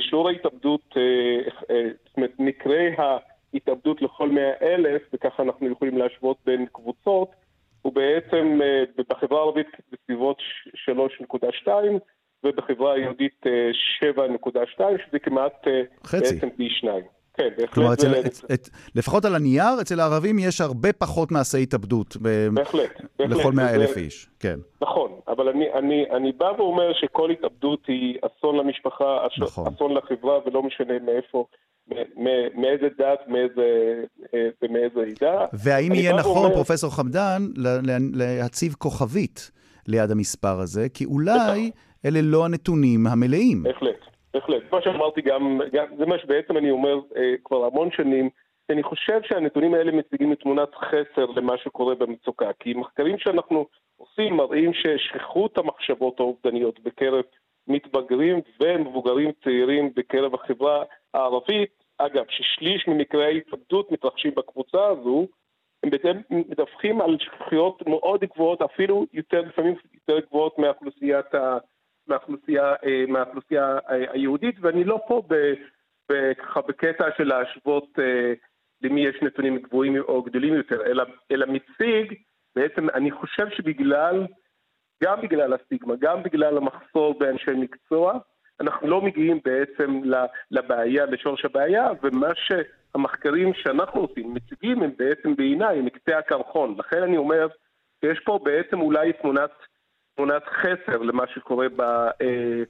שיעור ההתאבדות, אה, אה, זאת אומרת, מקרי ההתאבדות לכל מאה אלף, וככה אנחנו יכולים להשוות בין קבוצות, הוא בעצם אה, בחברה הערבית בסביבות 3.2 ובחברה היהודית 7.2, שזה כמעט חצי. בעצם פי שניים.
כן, בהחלט. כלומר, אצל, את, את, לפחות על הנייר, אצל הערבים יש הרבה פחות מעשי התאבדות.
בהחלט, בהחלט.
לכל מאה אלף איש, כן.
נכון, אבל אני, אני, אני בא ואומר שכל התאבדות היא אסון למשפחה, נכון. אסון לחברה, ולא משנה מאיפה, מאיזה דת, מאיזה, אה, ומאיזה עדה.
והאם יהיה נכון, ואומר... פרופסור חמדן, להציב כוכבית ליד המספר הזה? כי אולי אלה לא הנתונים המלאים.
בהחלט. בהחלט. כמו שאמרתי גם, גם, זה מה שבעצם אני אומר אה, כבר המון שנים, אני חושב שהנתונים האלה מציגים את תמונת חסר למה שקורה במצוקה. כי מחקרים שאנחנו עושים מראים ששכיחות המחשבות האובדניות בקרב מתבגרים ומבוגרים צעירים בקרב החברה הערבית, אגב, ששליש ממקרי ההתאבדות מתרחשים בקבוצה הזו, הם בעצם מדווחים על שכיחויות מאוד גבוהות, אפילו יותר, לפעמים יותר גבוהות מאוכלוסיית ה... מהאוכלוסייה, אה, מהאוכלוסייה אה, היהודית, ואני לא פה ככה בקטע של להשוות אה, למי יש נתונים גבוהים או גדולים יותר, אלא, אלא מציג, בעצם אני חושב שבגלל, גם בגלל הסטיגמה, גם בגלל המחסור באנשי מקצוע, אנחנו לא מגיעים בעצם לבעיה, לשורש הבעיה, ומה שהמחקרים שאנחנו עושים מציגים הם בעצם בעיניי, מקצה הקרחון. לכן אני אומר שיש פה בעצם אולי תמונת תמונת חסר למה שקורה ב, אה,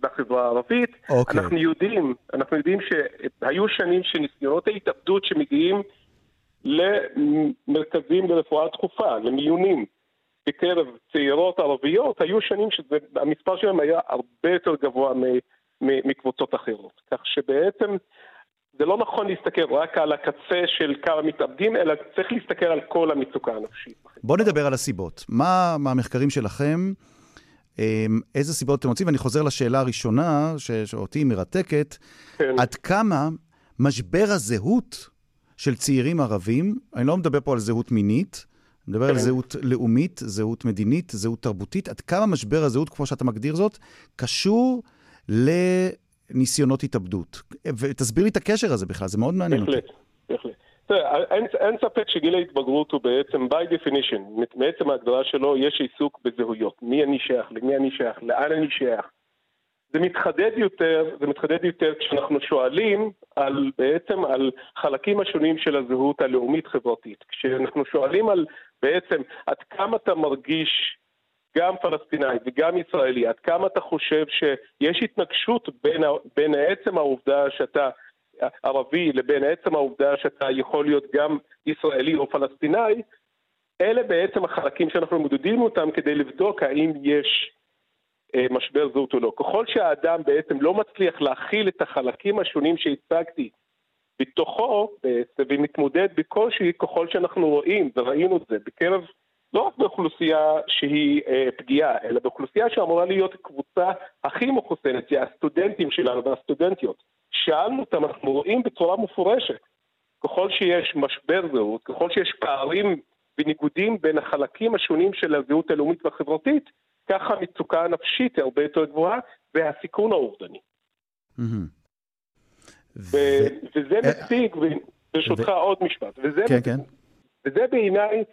בחברה הערבית. Okay.
אוקיי.
אנחנו יודעים, אנחנו יודעים שהיו שנים שניסיונות ההתאבדות שמגיעים למרכזים לרפואה דחופה, למיונים בקרב צעירות ערביות, היו שנים שהמספר שלהם היה הרבה יותר גבוה מקבוצות אחרות. כך שבעצם זה לא נכון להסתכל רק על הקצה של כמה מתאבדים, אלא צריך להסתכל על כל המצוקה הנפשית.
בואו נדבר על הסיבות. מה מהמחקרים שלכם, אמ, איזה סיבות אתם מוצאים? ואני חוזר לשאלה הראשונה, שאותי מרתקת, כן. עד כמה משבר הזהות של צעירים ערבים, אני לא מדבר פה על זהות מינית, אני מדבר כן. על זהות לאומית, זהות מדינית, זהות תרבותית, עד כמה משבר הזהות, כמו שאתה מגדיר זאת, קשור ל... ניסיונות התאבדות. ותסביר לי את הקשר הזה בכלל, זה מאוד מעניין
בהחלט, אותי. בהחלט. תראה, אין, אין ספק שגיל ההתבגרות הוא בעצם, by definition, מעצם ההגדרה שלו, יש עיסוק בזהויות. מי אני שייך, למי אני שייך, לאן אני שייך. זה מתחדד יותר, זה מתחדד יותר כשאנחנו שואלים על, בעצם על חלקים השונים של הזהות הלאומית-חברתית. כשאנחנו שואלים על בעצם עד כמה אתה מרגיש גם פלסטינאי וגם ישראלי, עד כמה אתה חושב שיש התנגשות בין, בין עצם העובדה שאתה ערבי לבין עצם העובדה שאתה יכול להיות גם ישראלי או פלסטינאי, אלה בעצם החלקים שאנחנו מודדים אותם כדי לבדוק האם יש אה, משבר זהות או לא. ככל שהאדם בעצם לא מצליח להכיל את החלקים השונים שהצגתי בתוכו, ומתמודד בקושי, ככל שאנחנו רואים, וראינו את זה בקרב לא רק באוכלוסייה שהיא אה, פגיעה, אלא באוכלוסייה שאמורה להיות קבוצה הכי מחוסנת, זה הסטודנטים שלנו והסטודנטיות, שאלנו אותם, אנחנו רואים בצורה מפורשת, ככל שיש משבר זהות, ככל שיש פערים וניגודים בין החלקים השונים של הזהות הלאומית והחברתית, ככה המצוקה הנפשית היא הרבה יותר גבוהה, והסיכון האובדני. וזה מציג, ברשותך עוד משפט, וזה, כן, כן. וזה בעיניי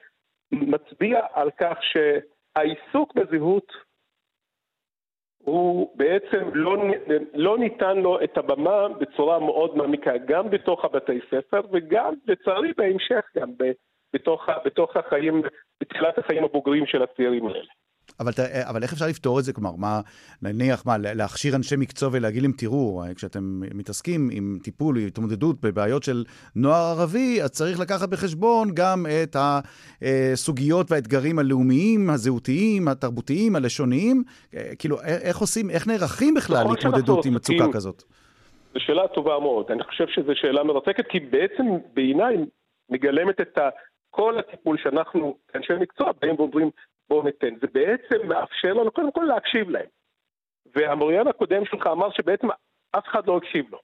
מצביע על כך שהעיסוק בזהות הוא בעצם לא, לא ניתן לו את הבמה בצורה מאוד מעמיקה, גם בתוך הבתי ספר וגם, לצערי, בהמשך גם בתוך, בתוך החיים, בתחילת החיים הבוגרים של הצעירים האלה.
אבל, אבל איך אפשר לפתור את זה? כלומר, מה, נניח, מה, להכשיר אנשי מקצוע ולהגיד להם, תראו, כשאתם מתעסקים עם טיפול, עם התמודדות בבעיות של נוער ערבי, אז צריך לקחת בחשבון גם את הסוגיות והאתגרים הלאומיים, הזהותיים, התרבותיים, הלשוניים. כאילו, איך עושים, איך נערכים בכלל להתמודדות עם מצוקה כזאת?
זו שאלה טובה מאוד. אני חושב שזו שאלה מרתקת, כי בעצם בעיניי מגלמת את ה... כל הטיפול שאנחנו, אנשי מקצוע, באים ואומרים, בואו ניתן. זה בעצם מאפשר לנו קודם כל להקשיב להם. והמוריין הקודם שלך אמר שבעצם אף אחד לא הקשיב לו.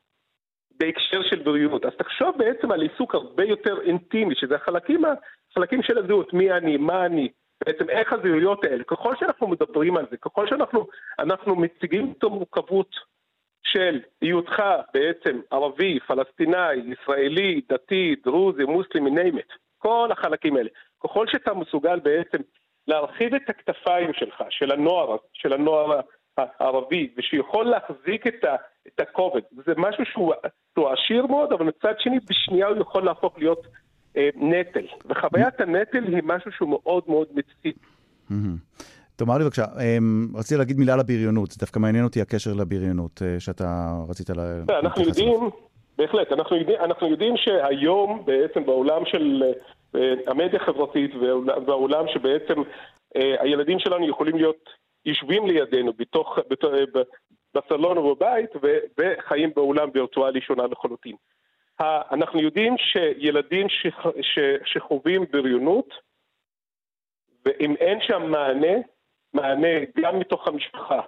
בהקשר של בריאות. אז תחשוב בעצם על עיסוק הרבה יותר אינטימי, שזה החלקים, החלקים של הזהות, מי אני, מה אני, בעצם איך הזהויות האלה. ככל שאנחנו מדברים על זה, ככל שאנחנו מציגים את המורכבות של היותך בעצם ערבי, פלסטיני, ישראלי, דתי, דרוזי, מוסלמי, name it, כל החלקים האלה. ככל שאתה מסוגל בעצם להרחיב את הכתפיים שלך, של הנוער, של הנוער הערבי, ושיכול להחזיק את, ה, את הכובד. זה משהו שהוא, שהוא עשיר מאוד, אבל מצד שני, בשנייה הוא יכול להפוך להיות אה, נטל. וחוויית הנטל היא משהו שהוא מאוד מאוד מציק.
תאמר לי בבקשה, אמ, רציתי להגיד מילה על הבריונות, זה דווקא מעניין אותי הקשר לבריונות אה, שאתה רצית ל...
אנחנו יודעים, בהחלט, אנחנו יודעים, אנחנו יודעים שהיום בעצם בעולם של המדיה החברתית והעולם שבעצם אה, הילדים שלנו יכולים להיות יושבים לידינו בתוך, בתוך, אה, בסלון או בבית וחיים בעולם וירטואלי שונה לחלוטין. אנחנו יודעים שילדים שחווים בריונות, ואם אין שם מענה, מענה גם מתוך המשפחה,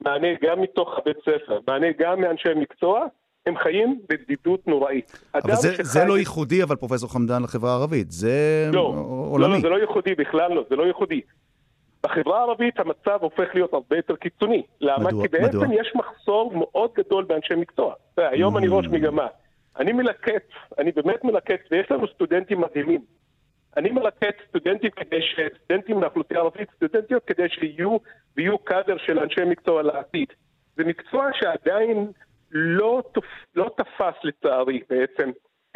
מענה גם מתוך הבית ספר, מענה גם מאנשי מקצוע, הם חיים בבדידות נוראית.
אבל זה, שחי... זה לא ייחודי, אבל פרופסור חמדן, לחברה הערבית. זה לא, עולמי.
לא, לא, זה לא ייחודי, בכלל לא, זה לא ייחודי. בחברה הערבית המצב הופך להיות הרבה יותר קיצוני. למה? מדוע? כי בעצם מדוע? יש מחסור מאוד גדול באנשי מקצוע. היום mm. אני ראש מגמה. אני מלקט, אני באמת מלקט, ויש לנו סטודנטים מדהימים. אני מלקט סטודנטים כדי ש... סטודנטים מהאוכלוסייה הערבית, סטודנטיות כדי שיהיו ויהיו קאדר של אנשי מקצוע לעתיד. זה מקצוע שעדיין לא, תופ... לא תפס לצערי בעצם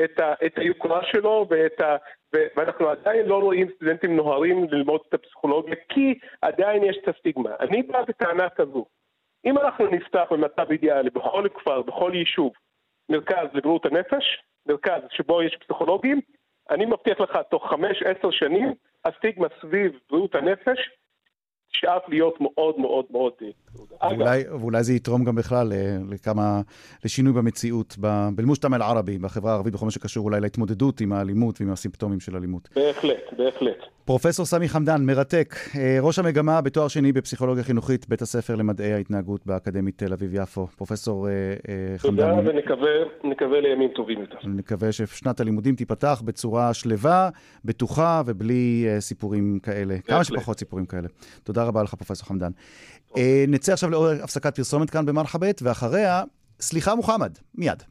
את, ה... את היוקרה שלו ואת ה... ו... ואנחנו עדיין לא רואים סטודנטים נוהרים ללמוד את הפסיכולוגיה כי עדיין יש את הסטיגמה. אני בא בטענה כזו, אם אנחנו נפתח במצב אידיאלי בכל כפר, בכל יישוב, מרכז לבריאות הנפש, מרכז שבו יש פסיכולוגים, אני מבטיח לך, תוך חמש, עשר שנים, הסטיגמה סביב בריאות הנפש שאף להיות מאוד מאוד מאוד...
אה, ואולי, ואולי זה יתרום גם בכלל אה, לכמה, לשינוי במציאות, בלמושתם אל-ערבי, בחברה הערבית, בכל מה שקשור אולי להתמודדות עם האלימות ועם הסימפטומים של אלימות.
בהחלט, בהחלט.
פרופסור סמי חמדן, מרתק, אה, ראש המגמה בתואר שני בפסיכולוגיה חינוכית, בית הספר למדעי ההתנהגות באקדמית תל אביב-יפו. פרופסור
חמדן... תודה, ונקווה לימים טובים יותר.
נקווה ששנת הלימודים תיפתח בצורה שלווה, בטוחה ובלי סיפורים כאלה, כמה שפחות סיפורים כאלה. תודה רבה לך, פרופסור חמדן. אה, נצא עכשיו לאור הפסקת פרסומת כאן במרחבת, ואחריה, סליחה מוחמד, מיד.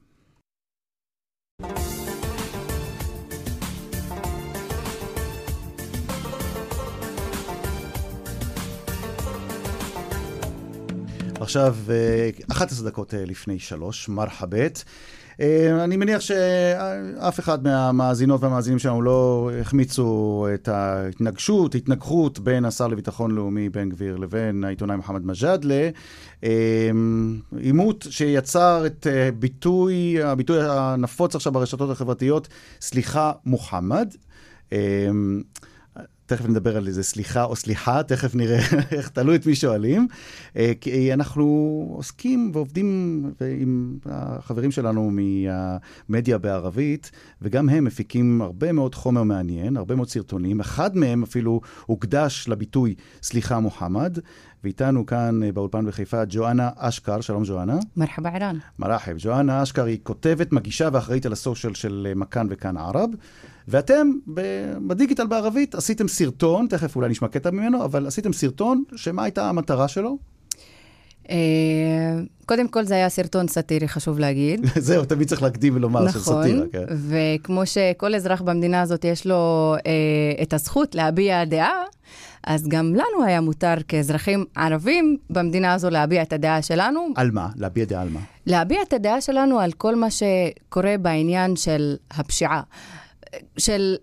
עכשיו, 11 אה, דקות אה, לפני שלוש, מרחבת. אה, אני מניח שאף אחד מהמאזינות והמאזינים שלנו לא החמיצו את ההתנגשות, התנגחות בין השר לביטחון לאומי בן גביר לבין העיתונאי מוחמד מג'אדלה. עימות שיצר את ביטוי, הביטוי הנפוץ עכשיו ברשתות החברתיות, סליחה מוחמד. תכף נדבר על איזה סליחה או סליחה, תכף נראה איך, תלוי את מי שואלים. אה, כי אנחנו עוסקים ועובדים עם החברים שלנו מהמדיה בערבית, וגם הם מפיקים הרבה מאוד חומר מעניין, הרבה מאוד סרטונים. אחד מהם אפילו הוקדש לביטוי סליחה מוחמד, ואיתנו כאן אה, באולפן בחיפה ג'ואנה אשכר, שלום ג'ואנה.
מרחבה ערן.
מרחב. ג'ואנה אשכר היא כותבת, מגישה ואחראית על הסושיאל של אה, מכאן וכאן ערב, ואתם בדיגיטל בערבית עשיתם סרטון, תכף אולי נשמע קטע ממנו, אבל עשיתם סרטון, שמה הייתה המטרה שלו?
אה, קודם כל זה היה סרטון סאטירי, חשוב להגיד.
זהו, תמיד צריך להקדים ולומר
נכון,
של סאטירה, כן.
וכמו שכל אזרח במדינה הזאת יש לו אה, את הזכות להביע דעה, אז גם לנו היה מותר כאזרחים ערבים במדינה הזו להביע את הדעה שלנו.
על מה? להביע דעה על מה?
להביע את הדעה שלנו על כל מה שקורה בעניין של הפשיעה. של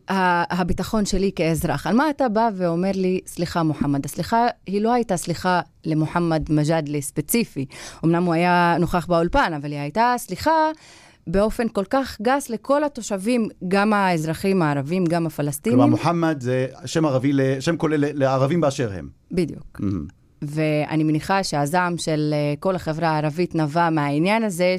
הביטחון שלי כאזרח. על מה אתה בא ואומר לי, סליחה, מוחמד? הסליחה, היא לא הייתה סליחה למוחמד מג'אדלי ספציפי. אמנם הוא היה נוכח באולפן, אבל היא הייתה סליחה באופן כל כך גס לכל התושבים, גם האזרחים הערבים, גם הפלסטינים.
כלומר, מוחמד זה שם ערבי, שם כולל לערבים באשר הם.
בדיוק. Mm-hmm. ואני מניחה שהזעם של אה, כל החברה הערבית נבע מהעניין הזה,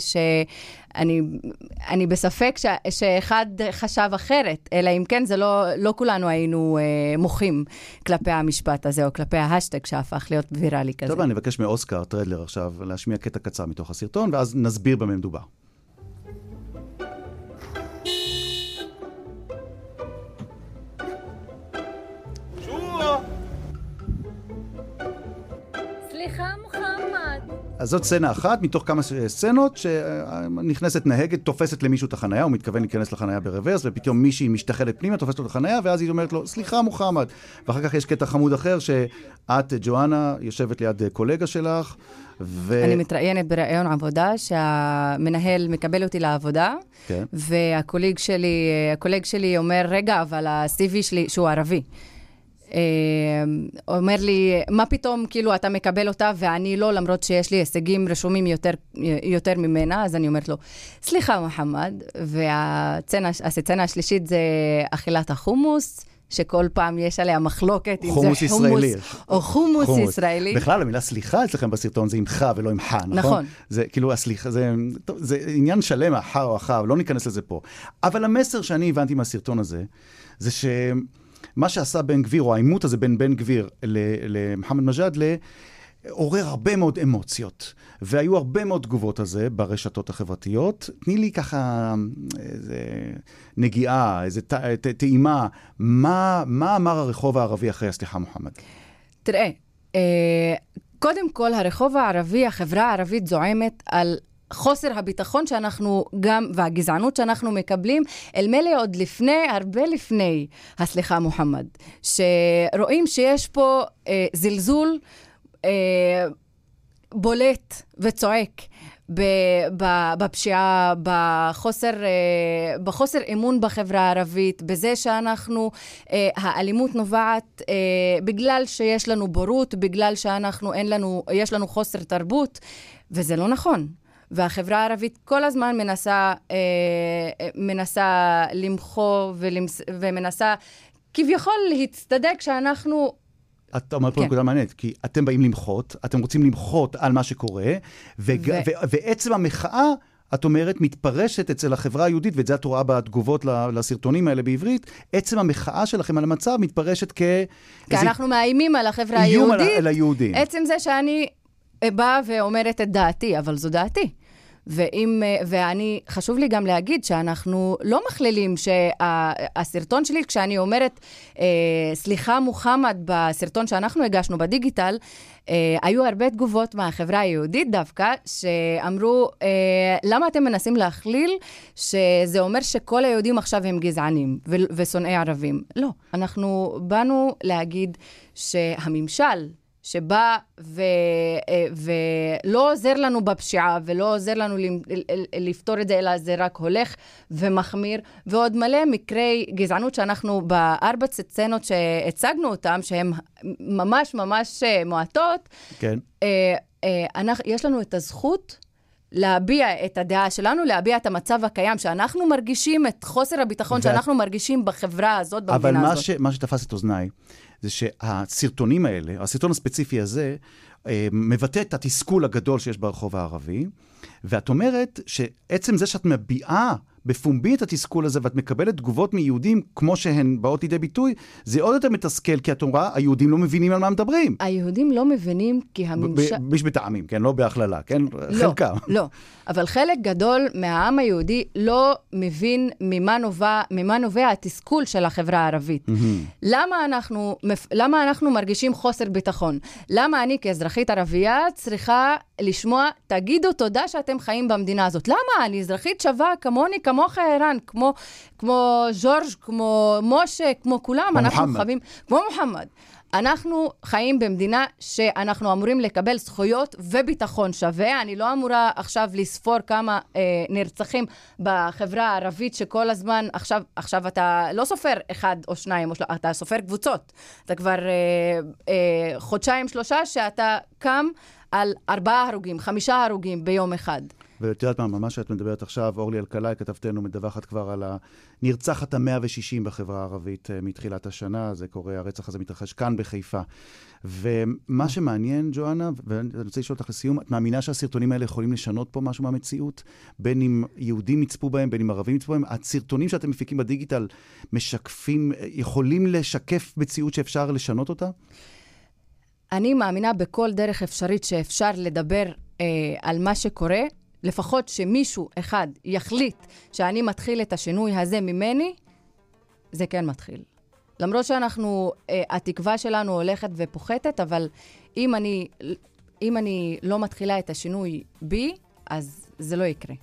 שאני בספק ש, שאחד חשב אחרת, אלא אם כן, זה לא, לא כולנו היינו אה, מוחים כלפי המשפט הזה, או כלפי ההאשטאג שהפך להיות ויראלי כזה.
טוב, אני אבקש מאוסקר טרדלר עכשיו להשמיע קטע קצר מתוך הסרטון, ואז נסביר במה מדובר. אז זאת סצנה אחת מתוך כמה סצנות שנכנסת נהגת, תופסת למישהו את החנייה, הוא מתכוון להיכנס לחנייה ברוורס, ופתאום מישהי משתחלת פנימה, תופסת לו את החנייה, ואז היא אומרת לו, סליחה מוחמד. ואחר כך יש קטע חמוד אחר, שאת, ג'ואנה, יושבת ליד קולגה שלך,
ו... אני מתראיינת בראיון עבודה, שהמנהל מקבל אותי לעבודה, כן. והקולג שלי, שלי אומר, רגע, אבל ה-CV שלי, שהוא ערבי. אה, אומר לי, מה פתאום, כאילו, אתה מקבל אותה ואני לא, למרות שיש לי הישגים רשומים יותר, יותר ממנה, אז אני אומרת לו, סליחה, מוחמד, והסצנה השלישית זה אכילת החומוס. שכל פעם יש עליה מחלוקת, אם זה חומוס
ישראלי.
או חומוס, חומוס ישראלי.
בכלל, המילה סליחה אצלכם בסרטון זה עם ח ולא עם ח, נכון? נכון. זה כאילו הסליחה, זה, טוב, זה עניין שלם, הח או הח, לא ניכנס לזה פה. אבל המסר שאני הבנתי מהסרטון הזה, זה ש... מה שעשה בן גביר, או העימות הזה בין בן גביר למוחמד מג'אדלה, עורר הרבה מאוד אמוציות, והיו הרבה מאוד תגובות על זה ברשתות החברתיות. תני לי ככה איזה נגיעה, איזה טעימה, מה, מה אמר הרחוב הערבי אחרי הסליחה מוחמד?
תראה, אה, קודם כל, הרחוב הערבי, החברה הערבית זועמת על חוסר הביטחון שאנחנו גם, והגזענות שאנחנו מקבלים, אל מילא עוד לפני, הרבה לפני הסליחה מוחמד. שרואים שיש פה אה, זלזול אה, בולט וצועק. בפשיעה, בחוסר, אה, בחוסר אמון בחברה הערבית, בזה שאנחנו, אה, האלימות נובעת אה, בגלל שיש לנו בורות, בגלל שאנחנו, אין לנו, יש לנו חוסר תרבות, וזה לא נכון. והחברה הערבית כל הזמן מנסה, אה, אה, מנסה למחוא ולמס, ומנסה כביכול להצטדק שאנחנו...
את אומרת פה כן. נקודה מעניינת, כי אתם באים למחות, אתם רוצים למחות על מה שקורה, וג... ו... ו... ועצם המחאה... את אומרת, מתפרשת אצל החברה היהודית, ואת זה את רואה בתגובות לסרטונים האלה בעברית, עצם המחאה שלכם על המצב מתפרשת כ... כי.
אנחנו מאיימים על החברה היהודית. איום על,
על היהודים.
עצם זה שאני באה ואומרת את דעתי, אבל זו דעתי. ואם, אה, ואני, חשוב לי גם להגיד שאנחנו לא מכלילים שהסרטון שלי, כשאני אומרת, אה, סליחה מוחמד, בסרטון שאנחנו הגשנו בדיגיטל, אה, היו הרבה תגובות מהחברה היהודית דווקא, שאמרו, אה, למה אתם מנסים להכליל שזה אומר שכל היהודים עכשיו הם גזענים ושונאי ערבים? לא, אנחנו באנו להגיד שהממשל, שבא ו, אה, ולא עוזר לנו בפשיעה ולא עוזר לנו לפתור את זה, אלא זה רק הולך ומחמיר, ועוד מלא מקרי גזענות שאנחנו בארבע סצנות שהצגנו אותם, שהן ממש ממש אה, מועטות,
כן.
אה, יש לנו את הזכות להביע את הדעה שלנו, להביע את המצב הקיים, שאנחנו מרגישים את חוסר הביטחון ואת... שאנחנו מרגישים בחברה הזאת, במדינה
אבל
הזאת.
אבל מה שתפס את אוזניי, זה שהסרטונים האלה, הסרטון הספציפי הזה, אה, מבטא את התסכול הגדול שיש ברחוב הערבי, ואת אומרת שעצם זה שאת מביעה בפומבי את התסכול הזה ואת מקבלת תגובות מיהודים כמו שהן באות לידי ביטוי, זה עוד יותר מתסכל, כי את אומרה, היהודים לא מבינים על מה מדברים.
היהודים לא מבינים כי הממשל...
ב- בטעמים, כן? לא בהכללה, כן?
לא,
חלקם.
לא, אבל חלק גדול מהעם היהודי לא מבין ממה נובע, ממה נובע התסכול של החברה הערבית. למה אנחנו, למה אנחנו מרגישים חוסר ביטחון? למה אני כאזרחית ערבייה צריכה לשמוע, תגידו תודה שאתם חיים במדינה הזאת. למה? אני אזרחית שווה כמוני, כמוך ערן, כמו, כמו ז'ורג', כמו משה, כמו כולם.
כמו
אנחנו
מוחמד.
חווים, כמו מוחמד. אנחנו חיים במדינה שאנחנו אמורים לקבל זכויות וביטחון שווה. אני לא אמורה עכשיו לספור כמה אה, נרצחים בחברה הערבית שכל הזמן, עכשיו, עכשיו אתה לא סופר אחד או שניים, או של... אתה סופר קבוצות. אתה כבר אה, אה, חודשיים, שלושה, שאתה קם על ארבעה הרוגים, חמישה הרוגים ביום אחד.
ואת יודעת מה, ממש שאת מדברת עכשיו, אורלי אלקלעי, כתבתנו, מדווחת כבר על הנרצחת ה-160 בחברה הערבית אה, מתחילת השנה. זה קורה, הרצח הזה מתרחש כאן בחיפה. ומה שמעניין, ג'ואנה, ואני רוצה לשאול אותך לסיום, את מאמינה שהסרטונים האלה יכולים לשנות פה משהו מהמציאות? בין אם יהודים יצפו בהם, בין אם ערבים יצפו בהם? הסרטונים שאתם מפיקים בדיגיטל משקפים, יכולים לשקף מציאות שאפשר לשנות אותה?
אני מאמינה בכל דרך אפשרית שאפשר לדבר אה, על מה שקורה, לפחות שמישהו אחד יחליט שאני מתחיל את השינוי הזה ממני, זה כן מתחיל. למרות שאנחנו, אה, התקווה שלנו הולכת ופוחתת, אבל אם אני, אם אני לא מתחילה את השינוי בי, אז זה לא יקרה.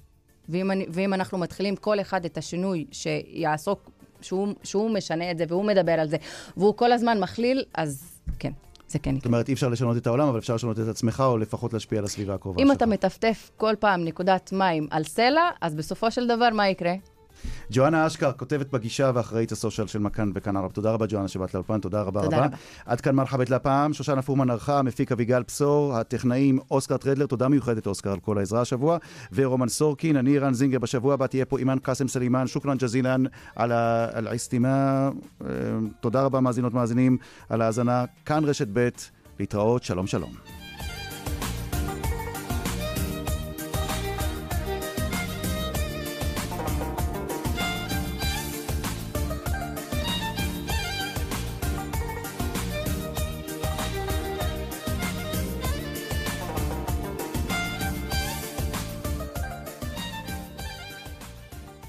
ואם, אני, ואם אנחנו מתחילים כל אחד את השינוי שיעסוק, שהוא, שהוא משנה את זה והוא מדבר על זה, והוא כל הזמן מכליל, אז כן, זה כן
זאת
יקרה.
אומרת, אי אפשר לשנות את העולם, אבל אפשר לשנות את עצמך, או לפחות להשפיע על הסביבה הקרובה
אם
שלך.
אתה מטפטף כל פעם נקודת מים על סלע, אז בסופו של דבר מה יקרה?
ג'ואנה אשכר, כותבת מגישה ואחראית ה social של מכאן וכאן ערב. תודה רבה, ג'ואנה, שבאת לאולפן, תודה רבה
תודה
רבה.
רבה.
עד כאן מרחאבית להפעם, שושנה פורמן ערכה, המפיק אביגל בשור, הטכנאים אוסקר טרדלר, תודה מיוחדת אוסקר על כל העזרה השבוע, ורומן סורקין, אני ערן זינגר, בשבוע הבא תהיה פה אימאן קאסם סלימאן, شكرا جزيلا על ה- על האסתימה, אה, תודה רבה מאזינות מאזינים על ההאזנה, כאן רשת ב', להתראות, שלום שלום.